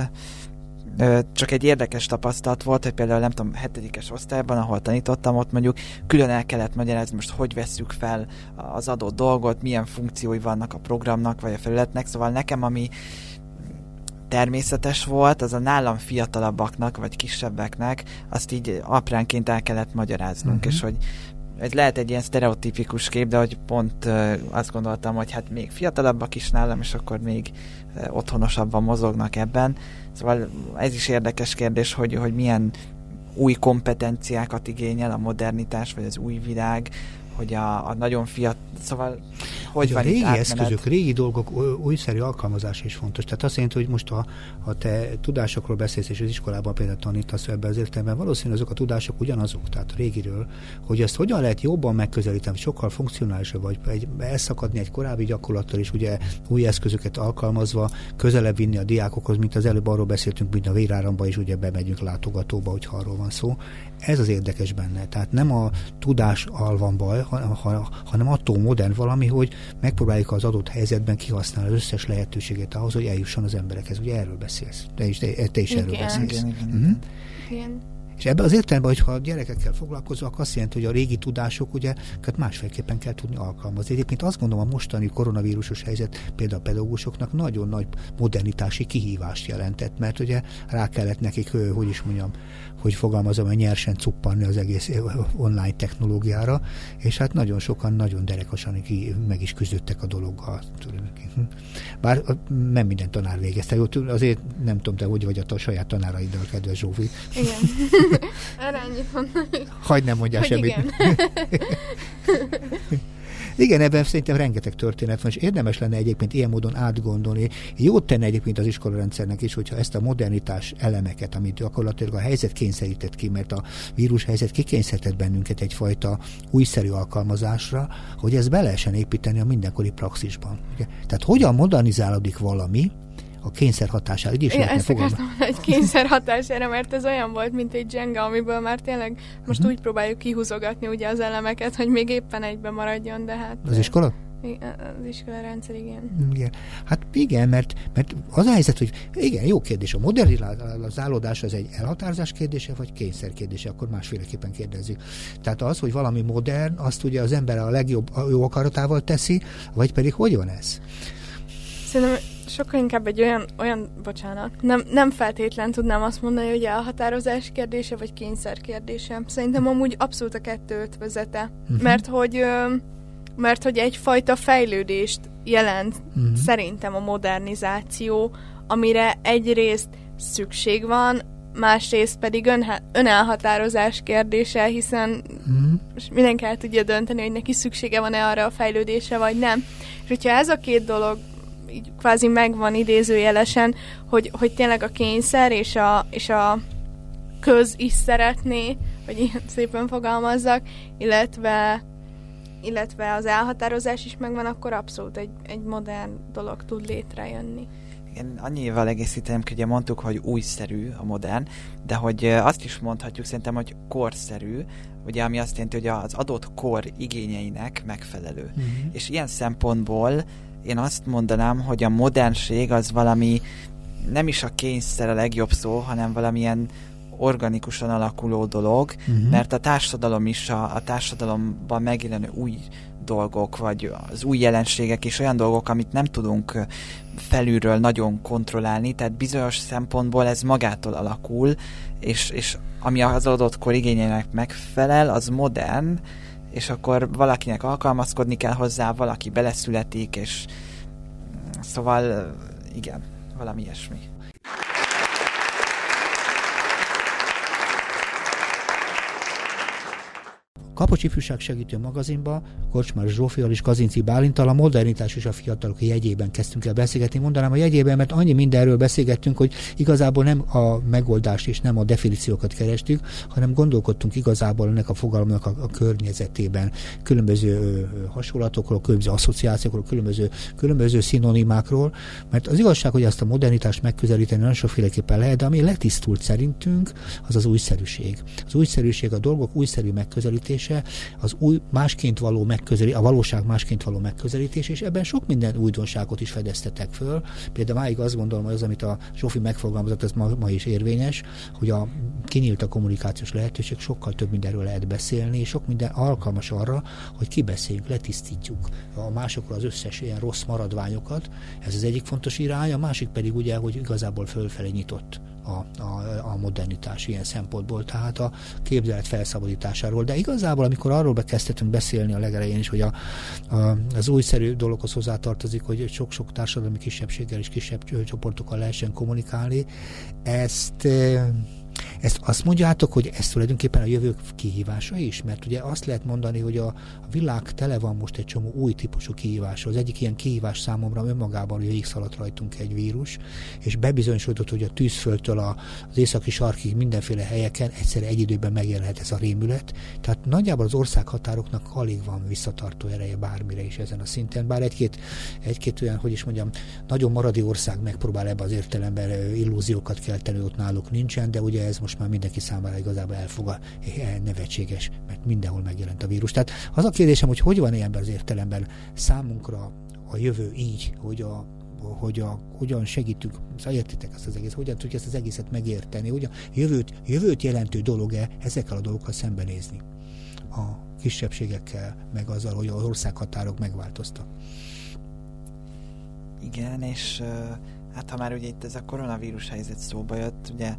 ö, csak egy érdekes tapasztalat volt, hogy például nem tudom, hetedikes osztályban, ahol tanítottam, ott mondjuk külön el kellett magyarázni, most hogy vesszük fel az adott dolgot, milyen funkciói vannak a programnak, vagy a felületnek, szóval nekem, ami természetes volt, az a nálam fiatalabbaknak, vagy kisebbeknek, azt így apránként el kellett magyaráznunk, uh-huh. és hogy ez lehet egy ilyen sztereotípikus kép, de hogy pont uh, azt gondoltam, hogy hát még fiatalabbak is nálam, és akkor még uh, otthonosabban mozognak ebben. Szóval ez is érdekes kérdés, hogy, hogy milyen új kompetenciákat igényel a modernitás, vagy az új világ, hogy a, a nagyon fiatal, szóval hogy van a régi eszközök, régi dolgok újszerű alkalmazás is fontos. Tehát azt jelenti, hogy most ha, ha te tudásokról beszélsz, és az iskolában például tanítasz ebben az értelemben, valószínűleg azok a tudások ugyanazok, tehát a régiről, hogy ezt hogyan lehet jobban megközelíteni, sokkal funkcionálisabb, vagy egy, elszakadni egy korábbi gyakorlattal, és ugye új eszközöket alkalmazva közelebb vinni a diákokhoz, mint az előbb arról beszéltünk, mint a véráramba is ugye bemegyünk látogatóba, hogyha arról van szó. Ez az érdekes benne. Tehát nem a tudás al van baj, hanem attól modern valami, hogy megpróbáljuk az adott helyzetben kihasználni az összes lehetőséget ahhoz, hogy eljusson az emberekhez. Ugye erről beszélsz. Te is, te, te is igen, erről beszélsz. Igen, igen, uh-huh. igen. És ebben az értelemben, hogyha a gyerekekkel foglalkozol, akkor azt jelenti, hogy a régi tudások ugye másfélképpen kell tudni alkalmazni. Egyébként azt gondolom a mostani koronavírusos helyzet például a pedagógusoknak nagyon nagy modernitási kihívást jelentett, mert ugye rá kellett nekik, hogy is mondjam, hogy fogalmazom, hogy nyersen cuppanni az egész online technológiára, és hát nagyon sokan nagyon derekosan ki meg is küzdöttek a dologgal. Bár nem minden tanár végezte. Azért nem tudom, te hogy vagy a saját tanáraiddal, kedves Zsófi. Igen. Erre annyit mondanék. Hagyd nem mondjál semmit. Igen. Igen, ebben szerintem rengeteg történet van, és érdemes lenne egyébként ilyen módon átgondolni. Jót tenne egyébként az iskolarendszernek is, hogyha ezt a modernitás elemeket, amit gyakorlatilag a helyzet kényszerített ki, mert a vírus helyzet kikényszerített bennünket egyfajta újszerű alkalmazásra, hogy ezt be lehessen építeni a mindenkori praxisban. Ugye? Tehát hogyan modernizálódik valami, a kényszer hatására. Így is Igen, ezt akartam egy kényszer hatására, mert ez olyan volt, mint egy Jenga, amiből már tényleg most uh-huh. úgy próbáljuk kihúzogatni ugye az elemeket, hogy még éppen egybe maradjon, de hát... Az iskola? Az iskola rendszer, igen. igen. Hát igen, mert, mert az a helyzet, hogy igen, jó kérdés, a modernizálódás az egy elhatározás kérdése, vagy kényszer kérdése, akkor másféleképpen kérdezzük. Tehát az, hogy valami modern, azt ugye az ember a legjobb a jó akaratával teszi, vagy pedig hogy van ez? Szerintem sokkal inkább egy olyan, olyan bocsánat, nem, nem feltétlen tudnám azt mondani, hogy elhatározás kérdése, vagy kényszer kérdése. Szerintem amúgy abszolút a kettő ötvözete. Uh-huh. Mert hogy mert hogy egyfajta fejlődést jelent uh-huh. szerintem a modernizáció, amire egyrészt szükség van, másrészt pedig ön, önelhatározás kérdése, hiszen uh-huh. mindenki el tudja dönteni, hogy neki szüksége van-e arra a fejlődésre, vagy nem. És hogyha ez a két dolog így kvázi megvan idézőjelesen, hogy, hogy tényleg a kényszer és a, és a köz is szeretné, hogy ilyen szépen fogalmazzak, illetve illetve az elhatározás is megvan, akkor abszolút egy, egy modern dolog tud létrejönni. Igen, annyival egészítem, hogy ugye mondtuk, hogy újszerű a modern, de hogy azt is mondhatjuk szerintem, hogy korszerű, ugye ami azt jelenti, hogy az adott kor igényeinek megfelelő. Uh-huh. És ilyen szempontból én azt mondanám, hogy a modernség az valami nem is a kényszer a legjobb szó, hanem valamilyen organikusan alakuló dolog, uh-huh. mert a társadalom is, a, a társadalomban megjelenő új dolgok, vagy az új jelenségek és olyan dolgok, amit nem tudunk felülről nagyon kontrollálni, tehát bizonyos szempontból ez magától alakul, és, és ami az adott kor igényének megfelel, az modern, és akkor valakinek alkalmazkodni kell hozzá, valaki beleszületik, és szóval igen, valami ilyesmi. Kapocs Ifjúság Segítő magazinba Kocsmár Zsófival és Kazinci Bálintal a modernitás és a fiatalok jegyében kezdtünk el beszélgetni. Mondanám a jegyében, mert annyi mindenről beszélgettünk, hogy igazából nem a megoldást és nem a definíciókat kerestük, hanem gondolkodtunk igazából ennek a fogalomnak a, a környezetében, különböző hasonlatokról, különböző asszociációkról, különböző, különböző szinonimákról, mert az igazság, hogy ezt a modernitást megközelíteni nagyon sokféleképpen lehet, de ami letisztult szerintünk, az az újszerűség. Az újszerűség, a dolgok újszerű megközelítés, megközelítése, az új, másként való megközelítés, a valóság másként való megközelítés, és ebben sok minden újdonságot is fedeztetek föl. Például máig azt gondolom, hogy az, amit a Zsófi megfogalmazott, ez ma, ma is érvényes, hogy a kinyílt a kommunikációs lehetőség, sokkal több mindenről lehet beszélni, és sok minden alkalmas arra, hogy kibeszéljünk, letisztítjuk a másokról az összes ilyen rossz maradványokat. Ez az egyik fontos irány, a másik pedig ugye, hogy igazából fölfelé nyitott a, a, a modernitás ilyen szempontból, tehát a képzelet felszabadításáról. De igazából, amikor arról bekezdhetünk beszélni a legelején is, hogy a, a, az újszerű dologhoz hozzátartozik, hogy sok-sok társadalmi kisebbséggel és kisebb csoportokkal lehessen kommunikálni, ezt ezt azt mondjátok, hogy ez tulajdonképpen a jövő kihívása is? Mert ugye azt lehet mondani, hogy a, világ tele van most egy csomó új típusú kihívásról. Az egyik ilyen kihívás számomra önmagában, hogy végigszaladt rajtunk egy vírus, és bebizonyosodott, hogy a tűzföldtől az északi sarkig mindenféle helyeken egyszerre egy időben megjelenhet ez a rémület. Tehát nagyjából az országhatároknak alig van visszatartó ereje bármire is ezen a szinten, bár egy-két, egy-két olyan, hogy is mondjam, nagyon maradi ország megpróbál ebbe az értelemben illúziókat kelteni, ott náluk nincsen, de ugye ez most már mindenki számára igazából elfog nevetséges, mert mindenhol megjelent a vírus. Tehát az a kérdésem, hogy hogy van ebben az értelemben számunkra a jövő így, hogy a hogy a, hogyan segítünk, szóval értitek ezt az egész, hogyan tudjuk ezt az egészet megérteni, hogyan jövőt, jövőt jelentő dolog-e ezekkel a dolgokkal szembenézni a kisebbségekkel, meg azzal, hogy az országhatárok megváltoztak. Igen, és hát ha már ugye itt ez a koronavírus helyzet szóba jött, ugye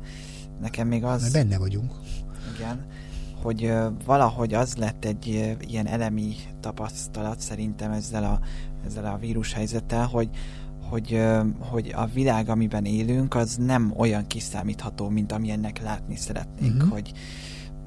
Nekem még az... Mert benne vagyunk. Igen, hogy valahogy az lett egy ilyen elemi tapasztalat szerintem ezzel a, ezzel a vírushelyzettel, hogy, hogy, hogy a világ, amiben élünk, az nem olyan kiszámítható, mint amilyennek látni szeretnénk, uh-huh. hogy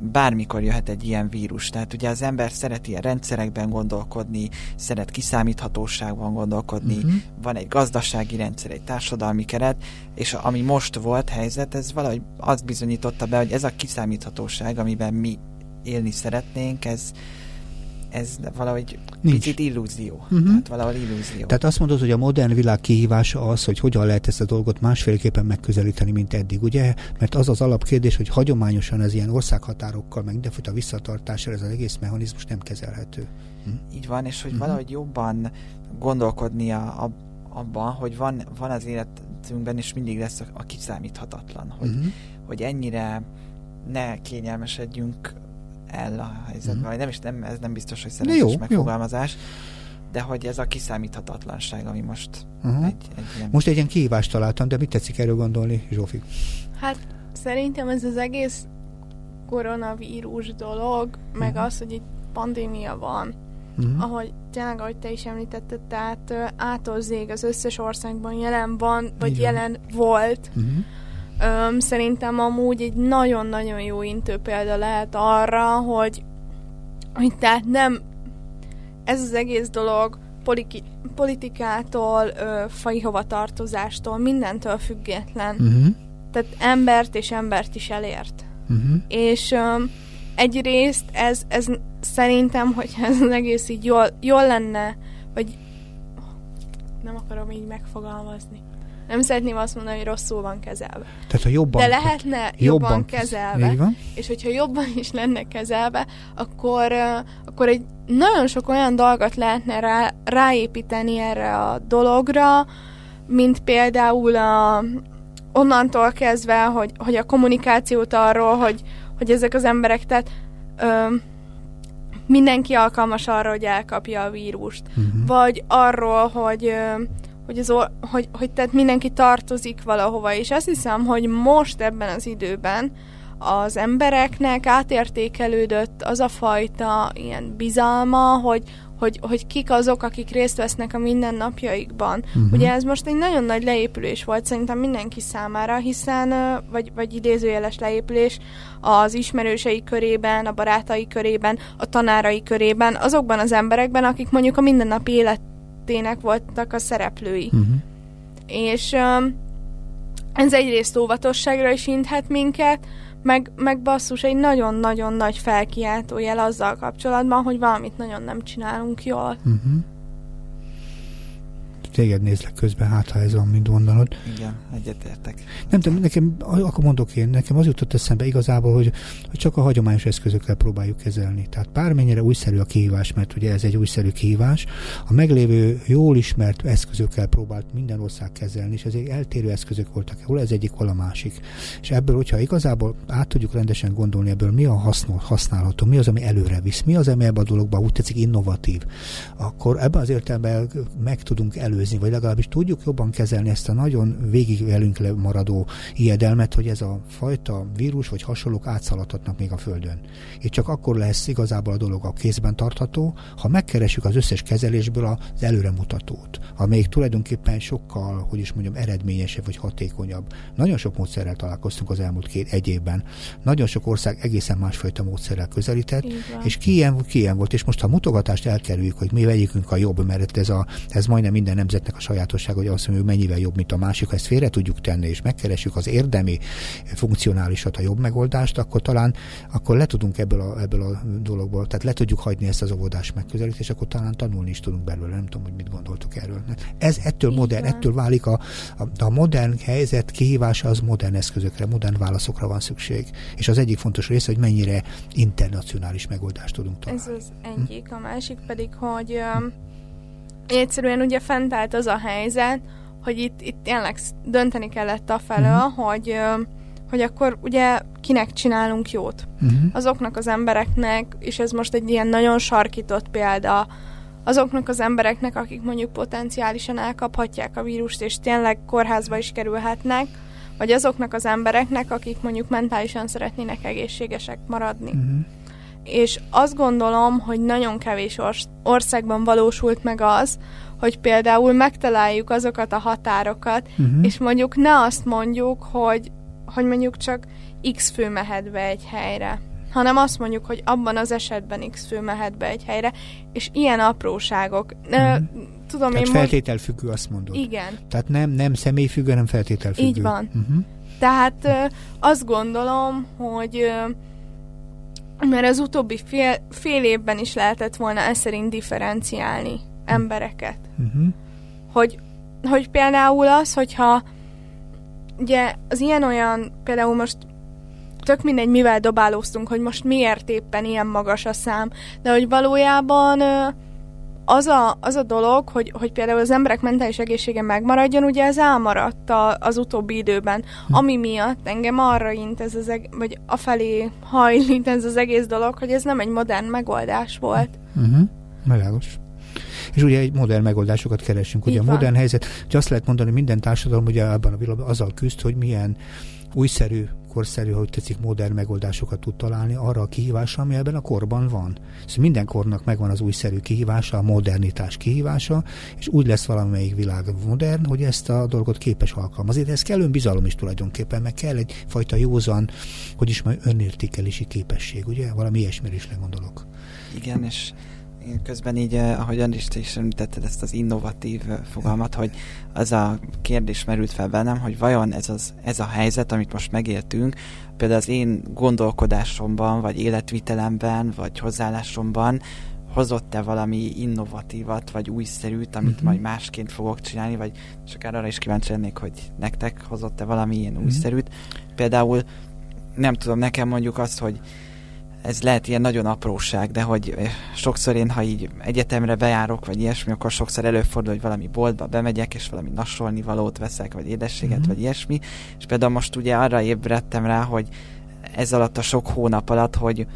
bármikor jöhet egy ilyen vírus. Tehát ugye az ember szeret ilyen rendszerekben gondolkodni, szeret kiszámíthatóságban gondolkodni, uh-huh. van egy gazdasági rendszer, egy társadalmi keret, és ami most volt helyzet, ez valahogy azt bizonyította be, hogy ez a kiszámíthatóság, amiben mi élni szeretnénk, ez, ez valahogy Nincs. picit illúzió. Uh-huh. Tehát valahol illúzió. Tehát azt mondod, hogy a modern világ kihívása az, hogy hogyan lehet ezt a dolgot másféleképpen megközelíteni, mint eddig, ugye? Mert az az alapkérdés, hogy hagyományosan ez ilyen országhatárokkal, meg mindenfajta visszatartással ez az egész mechanizmus nem kezelhető. Hm? Így van, és hogy uh-huh. valahogy jobban gondolkodnia a, abban, hogy van, van az életünkben, és mindig lesz a, a kiszámíthatatlan, hogy, uh-huh. hogy ennyire ne kényelmesedjünk el a helyzetben, uh-huh. nem is nem, ez nem biztos, hogy szerencsés megfogalmazás, jó. de hogy ez a kiszámíthatatlanság, ami most uh-huh. egy, egy ilyen... Most egy ilyen kihívást találtam, de mit tetszik erről gondolni, Zsófi? Hát szerintem ez az egész koronavírus dolog, meg uh-huh. az, hogy itt pandémia van, uh-huh. ahogy tényleg, ahogy te is említetted, tehát ától az összes országban jelen van, vagy Igen. jelen volt. Uh-huh. Öm, szerintem amúgy egy nagyon-nagyon jó intő példa lehet arra, hogy, hogy tehát nem ez az egész dolog poliki, politikától, ö, fai hovatartozástól, mindentől független. Uh-huh. Tehát embert és embert is elért. Uh-huh. És öm, egyrészt ez, ez szerintem, hogy ez az egész így jól, jól lenne, vagy nem akarom így megfogalmazni. Nem szeretném azt mondani, hogy rosszul van kezelve. Tehát, ha jobban, De lehetne jobban, jobban kezelve. Van. És hogyha jobban is lenne kezelve, akkor, akkor egy nagyon sok olyan dolgot lehetne rá, ráépíteni erre a dologra, mint például a, onnantól kezdve, hogy, hogy a kommunikációt arról, hogy, hogy ezek az emberek, tehát ö, mindenki alkalmas arra, hogy elkapja a vírust. Uh-huh. Vagy arról, hogy, ö, hogy, az, hogy, hogy tehát mindenki tartozik valahova, és azt hiszem, hogy most ebben az időben az embereknek átértékelődött az a fajta ilyen bizalma, hogy, hogy, hogy kik azok, akik részt vesznek a mindennapjaikban. Uh-huh. Ugye ez most egy nagyon nagy leépülés volt szerintem mindenki számára, hiszen, vagy, vagy idézőjeles leépülés az ismerősei körében, a barátai körében, a tanárai körében, azokban az emberekben, akik mondjuk a mindennapi életének voltak a szereplői. Uh-huh. És ez egyrészt óvatosságra is inthet minket, meg, meg basszus, egy nagyon-nagyon nagy felkiáltó jel azzal kapcsolatban, hogy valamit nagyon nem csinálunk jól. Uh-huh téged nézlek közben, hát ha ez van, mint mondanod. Igen, egyetértek. Nem tudom, nekem, akkor mondok én, nekem az jutott eszembe igazából, hogy, hogy csak a hagyományos eszközökkel próbáljuk kezelni. Tehát bármennyire újszerű a kihívás, mert ugye ez egy újszerű kihívás, a meglévő, jól ismert eszközökkel próbált minden ország kezelni, és ezek eltérő eszközök voltak, hol ez egyik, hol a másik. És ebből, hogyha igazából át tudjuk rendesen gondolni, ebből mi a használ, használható, mi az, ami előre visz, mi az, ami ebben a dologban úgy tetszik innovatív, akkor ebben az értelemben meg tudunk előzni előzni, vagy legalábbis tudjuk jobban kezelni ezt a nagyon végig velünk maradó ijedelmet, hogy ez a fajta vírus vagy hasonlók átszaladhatnak még a Földön. És csak akkor lesz igazából a dolog a kézben tartható, ha megkeresjük az összes kezelésből az előremutatót, amelyik tulajdonképpen sokkal, hogy is mondjam, eredményesebb vagy hatékonyabb. Nagyon sok módszerrel találkoztunk az elmúlt két egy évben. Nagyon sok ország egészen másfajta módszerrel közelített, és ki ilyen, ki ilyen volt. És most ha mutogatást elkerüljük, hogy mi vegyünk a jobb, mert ez, a, ez majdnem minden nemzet nemzetnek a sajátossága, hogy azt mondjuk, hogy mennyivel jobb, mint a másik, ha ezt félre tudjuk tenni, és megkeresjük az érdemi funkcionálisat, a jobb megoldást, akkor talán akkor le tudunk ebből a, ebből a dologból, tehát le tudjuk hagyni ezt az óvodás megközelítést, akkor talán tanulni is tudunk belőle. Nem tudom, hogy mit gondoltuk erről. Ez ettől modern, ettől válik a, a, a modern helyzet kihívása az modern eszközökre, modern válaszokra van szükség. És az egyik fontos része, hogy mennyire internacionális megoldást tudunk találni. Ez az egyik, a másik pedig, hogy um, egyszerűen ugye fent állt az a helyzet, hogy itt, itt tényleg dönteni kellett a felől, uh-huh. hogy, hogy akkor ugye kinek csinálunk jót. Uh-huh. Azoknak az embereknek, és ez most egy ilyen nagyon sarkított példa, azoknak az embereknek, akik mondjuk potenciálisan elkaphatják a vírust, és tényleg kórházba is kerülhetnek, vagy azoknak az embereknek, akik mondjuk mentálisan szeretnének egészségesek maradni. Uh-huh és azt gondolom, hogy nagyon kevés országban valósult meg az, hogy például megtaláljuk azokat a határokat, uh-huh. és mondjuk ne azt mondjuk, hogy, hogy mondjuk csak X fő mehet be egy helyre, hanem azt mondjuk, hogy abban az esetben X fő mehet be egy helyre, és ilyen apróságok. Uh-huh. Tudom Tehát én feltételfüggő, most... azt mondod. Igen. Tehát nem, nem személyfüggő, hanem feltételfüggő. Így van. Uh-huh. Tehát azt gondolom, hogy mert az utóbbi fél, fél évben is lehetett volna ezt szerint differenciálni embereket. Uh-huh. Hogy, hogy például az, hogyha ugye az ilyen-olyan, például most tök mindegy, mivel dobálóztunk, hogy most miért éppen ilyen magas a szám, de hogy valójában az a, az a dolog, hogy, hogy például az emberek mentális egészsége megmaradjon, ugye ez elmaradt a, az utóbbi időben, hm. ami miatt engem arra int ez az, eg- vagy afelé hajlít ez az egész dolog, hogy ez nem egy modern megoldás volt. Uh-huh. Világos. És ugye egy modern megoldásokat keresünk. Ugye Így a modern van. helyzet, hogy azt lehet mondani, hogy minden társadalom ugye ebben a világban azzal küzd, hogy milyen újszerű korszerű, hogy tetszik, modern megoldásokat tud találni arra a kihívásra, ami ebben a korban van. Szóval minden kornak megvan az újszerű kihívása, a modernitás kihívása, és úgy lesz valamelyik világ modern, hogy ezt a dolgot képes alkalmazni. De ez kell önbizalom is tulajdonképpen, meg kell egyfajta józan, hogy is majd önértékelési képesség, ugye? Valami ilyesmire is legondolok. Igen, és közben így, eh, ahogyan is is említetted ezt az innovatív eh, fogalmat, hogy az a kérdés merült fel bennem, hogy vajon ez, az, ez a helyzet, amit most megéltünk, például az én gondolkodásomban, vagy életvitelemben, vagy hozzáállásomban hozott-e valami innovatívat, vagy újszerűt, amit uh-huh. majd másként fogok csinálni, vagy akár arra is kíváncsi lennék, hogy nektek hozott-e valami ilyen uh-huh. újszerűt. Például nem tudom, nekem mondjuk azt, hogy ez lehet ilyen nagyon apróság, de hogy eh, sokszor én, ha így egyetemre bejárok, vagy ilyesmi, akkor sokszor előfordul, hogy valami boltba bemegyek, és valami nasolni valót veszek, vagy édességet, mm-hmm. vagy ilyesmi. És például most ugye arra ébredtem rá, hogy ez alatt a sok hónap alatt, hogy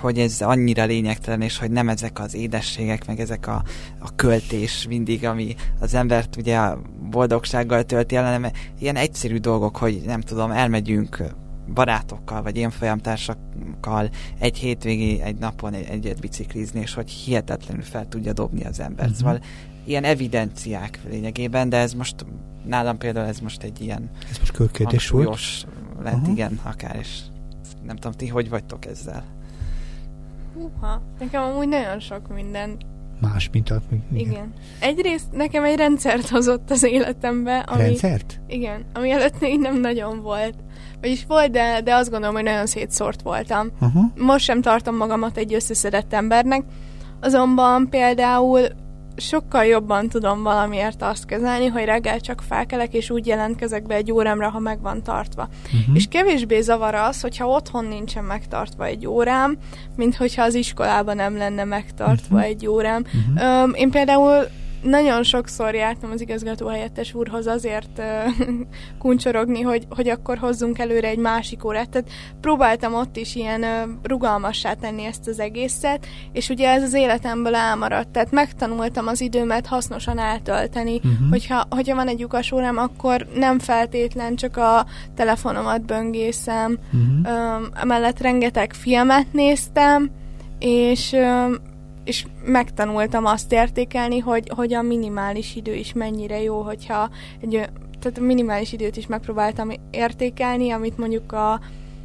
hogy ez annyira lényegtelen, és hogy nem ezek az édességek, meg ezek a, a költés mindig, ami az embert ugye a boldogsággal tölti el, hanem ilyen egyszerű dolgok, hogy nem tudom, elmegyünk barátokkal, vagy én folyamtársakkal egy hétvégi, egy napon egy, egyet biciklizni, és hogy hihetetlenül fel tudja dobni az ember. Uh-huh. Szóval ilyen evidenciák lényegében, de ez most nálam például ez most egy ilyen ez most körkérdés volt? lett, uh-huh. igen, akár, és nem tudom, ti hogy vagytok ezzel? Húha, nekem amúgy nagyon sok minden más, mint a... Igen. igen. Egyrészt nekem egy rendszert hozott az életembe. Ami, rendszert? Igen, ami előtt még nem nagyon volt. Vagyis volt, de, de azt gondolom, hogy nagyon szétszórt voltam. Uh-huh. Most sem tartom magamat egy összeszedett embernek, azonban például sokkal jobban tudom valamiért azt kezelni, hogy reggel csak felkelek, és úgy jelentkezek be egy órámra, ha meg van tartva. Uh-huh. És kevésbé zavar az, hogyha otthon nincsen megtartva egy órám, mint hogyha az iskolában nem lenne megtartva uh-huh. egy órám. Uh-huh. Um, én például nagyon sokszor jártam az igazgató helyettes úrhoz azért uh, kuncsorogni, hogy, hogy akkor hozzunk előre egy másik órát. Tehát próbáltam ott is ilyen uh, rugalmassá tenni ezt az egészet, és ugye ez az életemből elmaradt. Tehát megtanultam az időmet hasznosan eltölteni, uh-huh. hogyha, hogyha van egy lyukas órám, akkor nem feltétlen csak a telefonomat böngészem. Uh-huh. Um, emellett rengeteg filmet néztem, és um, és megtanultam azt értékelni, hogy, hogy a minimális idő is mennyire jó, hogyha egy, tehát a minimális időt is megpróbáltam értékelni, amit mondjuk a,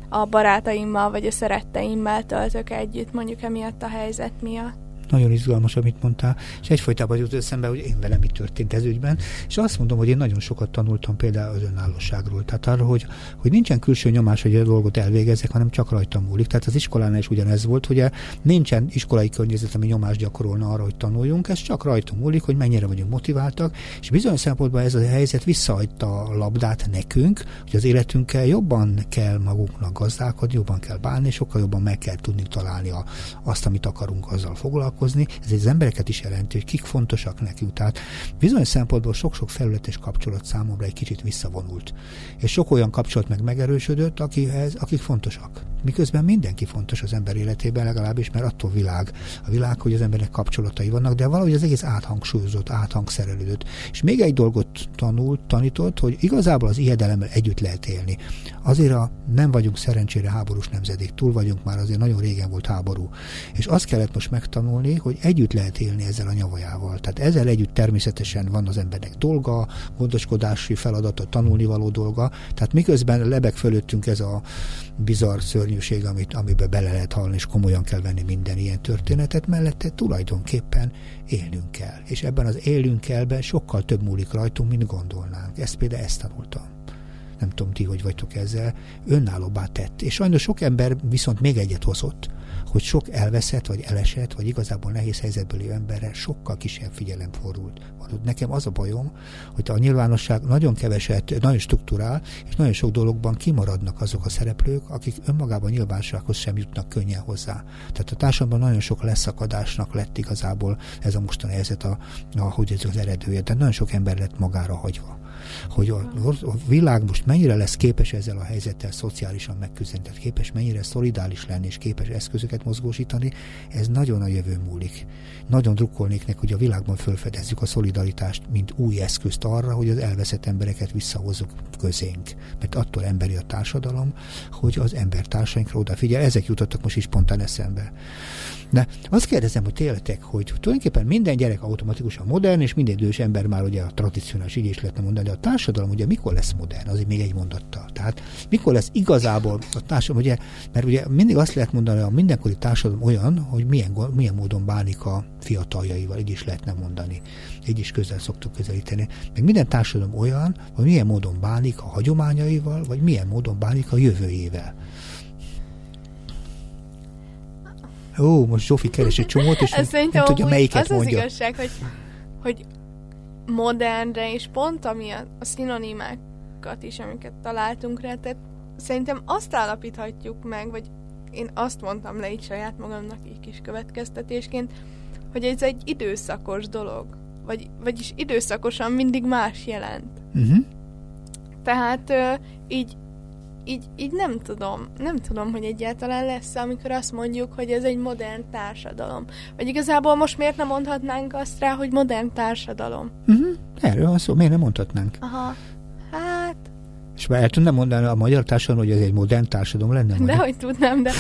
a barátaimmal vagy a szeretteimmel töltök együtt, mondjuk emiatt a helyzet miatt nagyon izgalmas, amit mondtál, és egyfolytában jut eszembe, hogy én velem mi történt ez ügyben, és azt mondom, hogy én nagyon sokat tanultam például az önállóságról. Tehát arra, hogy, hogy nincsen külső nyomás, hogy a dolgot elvégezek, hanem csak rajtam múlik. Tehát az iskolánál is ugyanez volt, hogy nincsen iskolai környezet, ami nyomást gyakorolna arra, hogy tanuljunk, ez csak rajtam múlik, hogy mennyire vagyunk motiváltak, és bizonyos szempontból ez a helyzet visszaadta a labdát nekünk, hogy az életünkkel jobban kell magunknak gazdálkodni, jobban kell bánni, sokkal jobban meg kell tudni találni a, azt, amit akarunk azzal foglalkozni foglalkozni, ez az embereket is jelenti, hogy kik fontosak nekünk. Tehát bizonyos szempontból sok-sok felületes kapcsolat számomra egy kicsit visszavonult. És sok olyan kapcsolat meg megerősödött, akihez, akik fontosak. Miközben mindenki fontos az ember életében, legalábbis, mert attól világ. A világ, hogy az embernek kapcsolatai vannak, de valahogy az egész áthangsúlyozott, áthangszerelődött. És még egy dolgot tanult, tanított, hogy igazából az ijedelemmel együtt lehet élni. Azért a, nem vagyunk szerencsére háborús nemzedék, túl vagyunk már, azért nagyon régen volt háború. És azt kellett most megtanulni, tanulni, hogy együtt lehet élni ezzel a nyavajával. Tehát ezzel együtt természetesen van az embernek dolga, gondoskodási feladata, tanulnivaló dolga. Tehát miközben lebeg fölöttünk ez a bizarr szörnyűség, amit, amiben bele lehet halni, és komolyan kell venni minden ilyen történetet, mellette tulajdonképpen élnünk kell. És ebben az élünk kellben sokkal több múlik rajtunk, mint gondolnánk. Ezt például ezt tanultam. nem tudom ti, hogy vagytok ezzel, önállóbbá tett. És sajnos sok ember viszont még egyet hozott, hogy sok elveszett, vagy elesett, vagy igazából nehéz helyzetből élő emberre sokkal kisebb figyelem fordult. Nekem az a bajom, hogy a nyilvánosság nagyon keveset, nagyon struktúrál, és nagyon sok dologban kimaradnak azok a szereplők, akik önmagában nyilvánossághoz sem jutnak könnyen hozzá. Tehát a társadalomban nagyon sok leszakadásnak lett igazából ez a mostani helyzet, a, a, hogy ez az eredője. Tehát nagyon sok ember lett magára hagyva hogy a, a világ most mennyire lesz képes ezzel a helyzettel szociálisan megküzdeni, tehát képes mennyire szolidális lenni és képes eszközöket mozgósítani, ez nagyon a jövő múlik. Nagyon drukkolnék neki, hogy a világban felfedezzük a szolidaritást, mint új eszközt arra, hogy az elveszett embereket visszahozzuk közénk. Mert attól emberi a társadalom, hogy az embertársainkra odafigyel. Ezek jutottak most is spontán eszembe. De azt kérdezem, hogy tényleg, hogy tulajdonképpen minden gyerek automatikusan modern, és minden idős ember már ugye a tradicionális, így is lehetne mondani, de a társadalom ugye mikor lesz modern, azért még egy mondattal. Tehát mikor lesz igazából a társadalom, ugye, mert ugye mindig azt lehet mondani, hogy a mindenkori társadalom olyan, hogy milyen, milyen módon bánik a fiataljaival, így is lehetne mondani. Így is közel szoktuk közelíteni. Meg minden társadalom olyan, hogy milyen módon bánik a hagyományaival, vagy milyen módon bánik a jövőjével. Ó, most Zsófi keres egy csomót, és nem, nem tudja, melyiket az mondja. Az igazság, hogy, hogy modernre, és pont ami a, a szinonimákat is, amiket találtunk rá, tehát szerintem azt állapíthatjuk meg, vagy én azt mondtam le így saját magamnak így kis következtetésként, hogy ez egy időszakos dolog. Vagy, vagyis időszakosan mindig más jelent. Uh-huh. Tehát uh, így így, így nem tudom, nem tudom, hogy egyáltalán lesz, amikor azt mondjuk, hogy ez egy modern társadalom. Vagy igazából most miért nem mondhatnánk azt rá, hogy modern társadalom? Uh-huh. Erről van szó, miért nem mondhatnánk? Aha, hát... És már el tudnám mondani a magyar társadalom, hogy ez egy modern társadalom lenne? De hogy tudnám, de...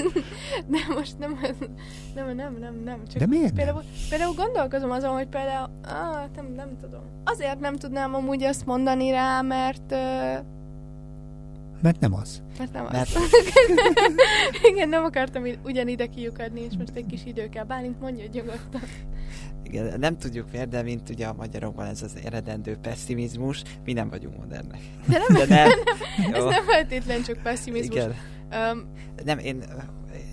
de most nem, nem, nem, nem, nem. Csak de miért például, nem? Például gondolkozom azon, hogy például... Ah, nem, nem tudom. Azért nem tudnám amúgy azt mondani rá, mert... Uh, mert nem az. Mert nem Mert... az. Igen, nem akartam ugyanide kiukadni, és most egy kis idő kell. Bálint mondja nyugodtan. Igen, nem tudjuk miért, de mint ugye a magyarokban ez az eredendő pessimizmus, mi nem vagyunk modernek. De nem, de nem. nem ez nem feltétlen csak pessimizmus. Igen. Um, nem, én,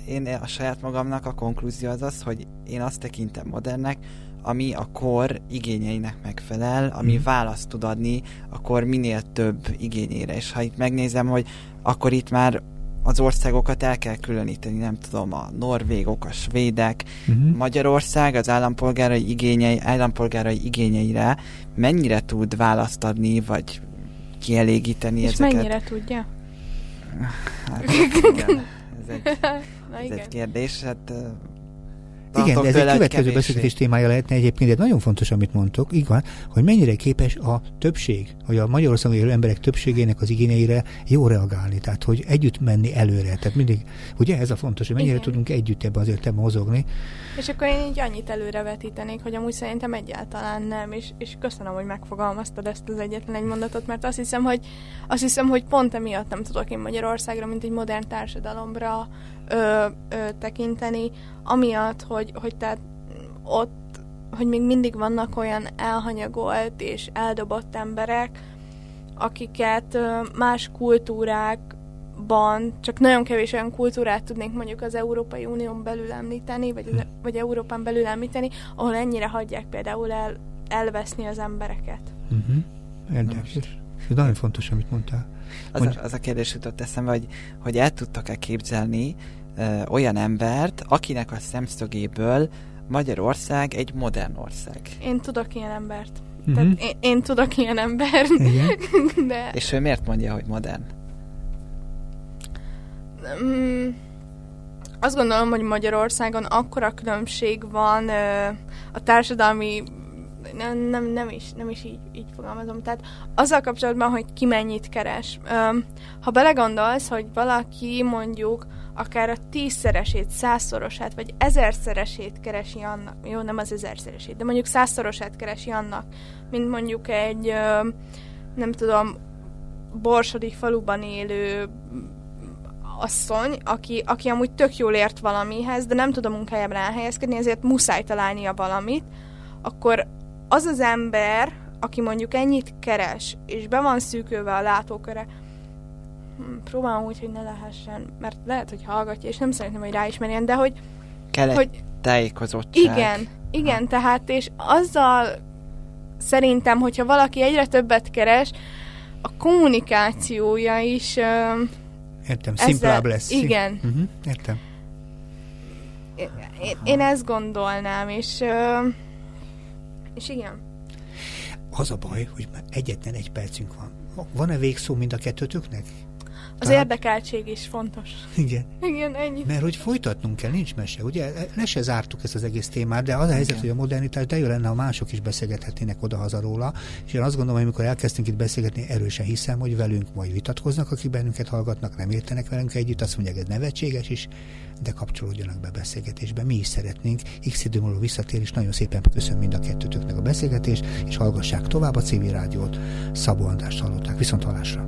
én a saját magamnak a konklúzió az az, hogy én azt tekintem modernnek, ami a kor igényeinek megfelel, ami mm. választ tud adni a kor minél több igényére. És ha itt megnézem, hogy akkor itt már az országokat el kell különíteni, nem tudom, a norvégok, a svédek, uh-huh. Magyarország az állampolgárai, igényei, állampolgárai igényeire mennyire tud választ adni, vagy kielégíteni És ezeket? mennyire tudja? Hát, igen, ez egy, ez egy kérdés. Hát igen, de ez egy következő beszélgetés témája lehetne egyébként, de nagyon fontos, amit mondtok, igen, hogy mennyire képes a többség, hogy a Magyarországon élő emberek többségének az igényeire jó reagálni, tehát hogy együtt menni előre. Tehát mindig, ugye ez a fontos, hogy mennyire igen. tudunk együtt ebbe azért ebbe mozogni. És akkor én így annyit előrevetítenék, hogy amúgy szerintem egyáltalán nem, és, és köszönöm, hogy megfogalmaztad ezt az egyetlen egy mondatot, mert azt hiszem, hogy azt hiszem, hogy pont emiatt nem tudok én Magyarországra, mint egy modern társadalomra ö, ö, tekinteni, amiatt, hogy, hogy tehát ott hogy még mindig vannak olyan elhanyagolt és eldobott emberek, akiket más kultúrákban, csak nagyon kevés olyan kultúrát tudnék mondjuk az Európai Unión belül említeni, vagy, az, vagy Európán belül említeni, ahol ennyire hagyják például el, elveszni az embereket. Uh-huh. Érdekes. Ez nagyon fontos, amit mondtál. Az, a, az a kérdés jutott eszembe, hogy, hogy el tudtak-e képzelni ö, olyan embert, akinek a szemszögéből Magyarország egy modern ország. Én tudok ilyen embert. Uh-huh. Tehát én, én tudok ilyen embert. De... És ő miért mondja, hogy modern? Mm, azt gondolom, hogy Magyarországon akkora különbség van ö, a társadalmi nem, nem, nem is, nem is így, így fogalmazom. Tehát azzal kapcsolatban, hogy ki mennyit keres. Ö, ha belegondolsz, hogy valaki mondjuk akár a tízszeresét, százszorosát, vagy ezerszeresét keresi annak, jó, nem az ezerszeresét, de mondjuk százszorosát keresi annak, mint mondjuk egy, nem tudom, borsodi faluban élő asszony, aki, aki amúgy tök jól ért valamihez, de nem tud a munkájában elhelyezkedni, ezért muszáj találnia valamit, akkor az az ember, aki mondjuk ennyit keres, és be van szűkülve a látóköre, próbálom úgy, hogy ne lehessen, mert lehet, hogy hallgatja, és nem szeretném, hogy ráismerjen, de hogy... Kell hogy tájékozottság. Igen, igen, tehát, és azzal szerintem, hogyha valaki egyre többet keres, a kommunikációja is... Uh, Értem, szimplább lesz. Igen. Uh-huh, értem. Én, én ezt gondolnám, és, uh, és igen. Az a baj, hogy egyetlen egy percünk van. Van-e végszó mind a kettőtöknek? Az Tehát... érdekeltség is fontos. Igen. Igen, ennyi. Mert hogy folytatnunk kell, nincs mese. Ugye le se zártuk ezt az egész témát, de az a helyzet, Igen. hogy a modernitás, de jó lenne, ha mások is beszélgethetnének oda-haza róla. És én azt gondolom, hogy amikor elkezdtünk itt beszélgetni, erősen hiszem, hogy velünk majd vitatkoznak, akik bennünket hallgatnak, nem értenek velünk együtt, azt mondják, ez nevetséges is, de kapcsolódjanak be beszélgetésbe. Mi is szeretnénk. X idő múlva visszatér, és nagyon szépen köszönöm mind a kettőtöknek a beszélgetést, és hallgassák tovább a civil rádiót. Szabó Andrást hallották. Viszont hallásra!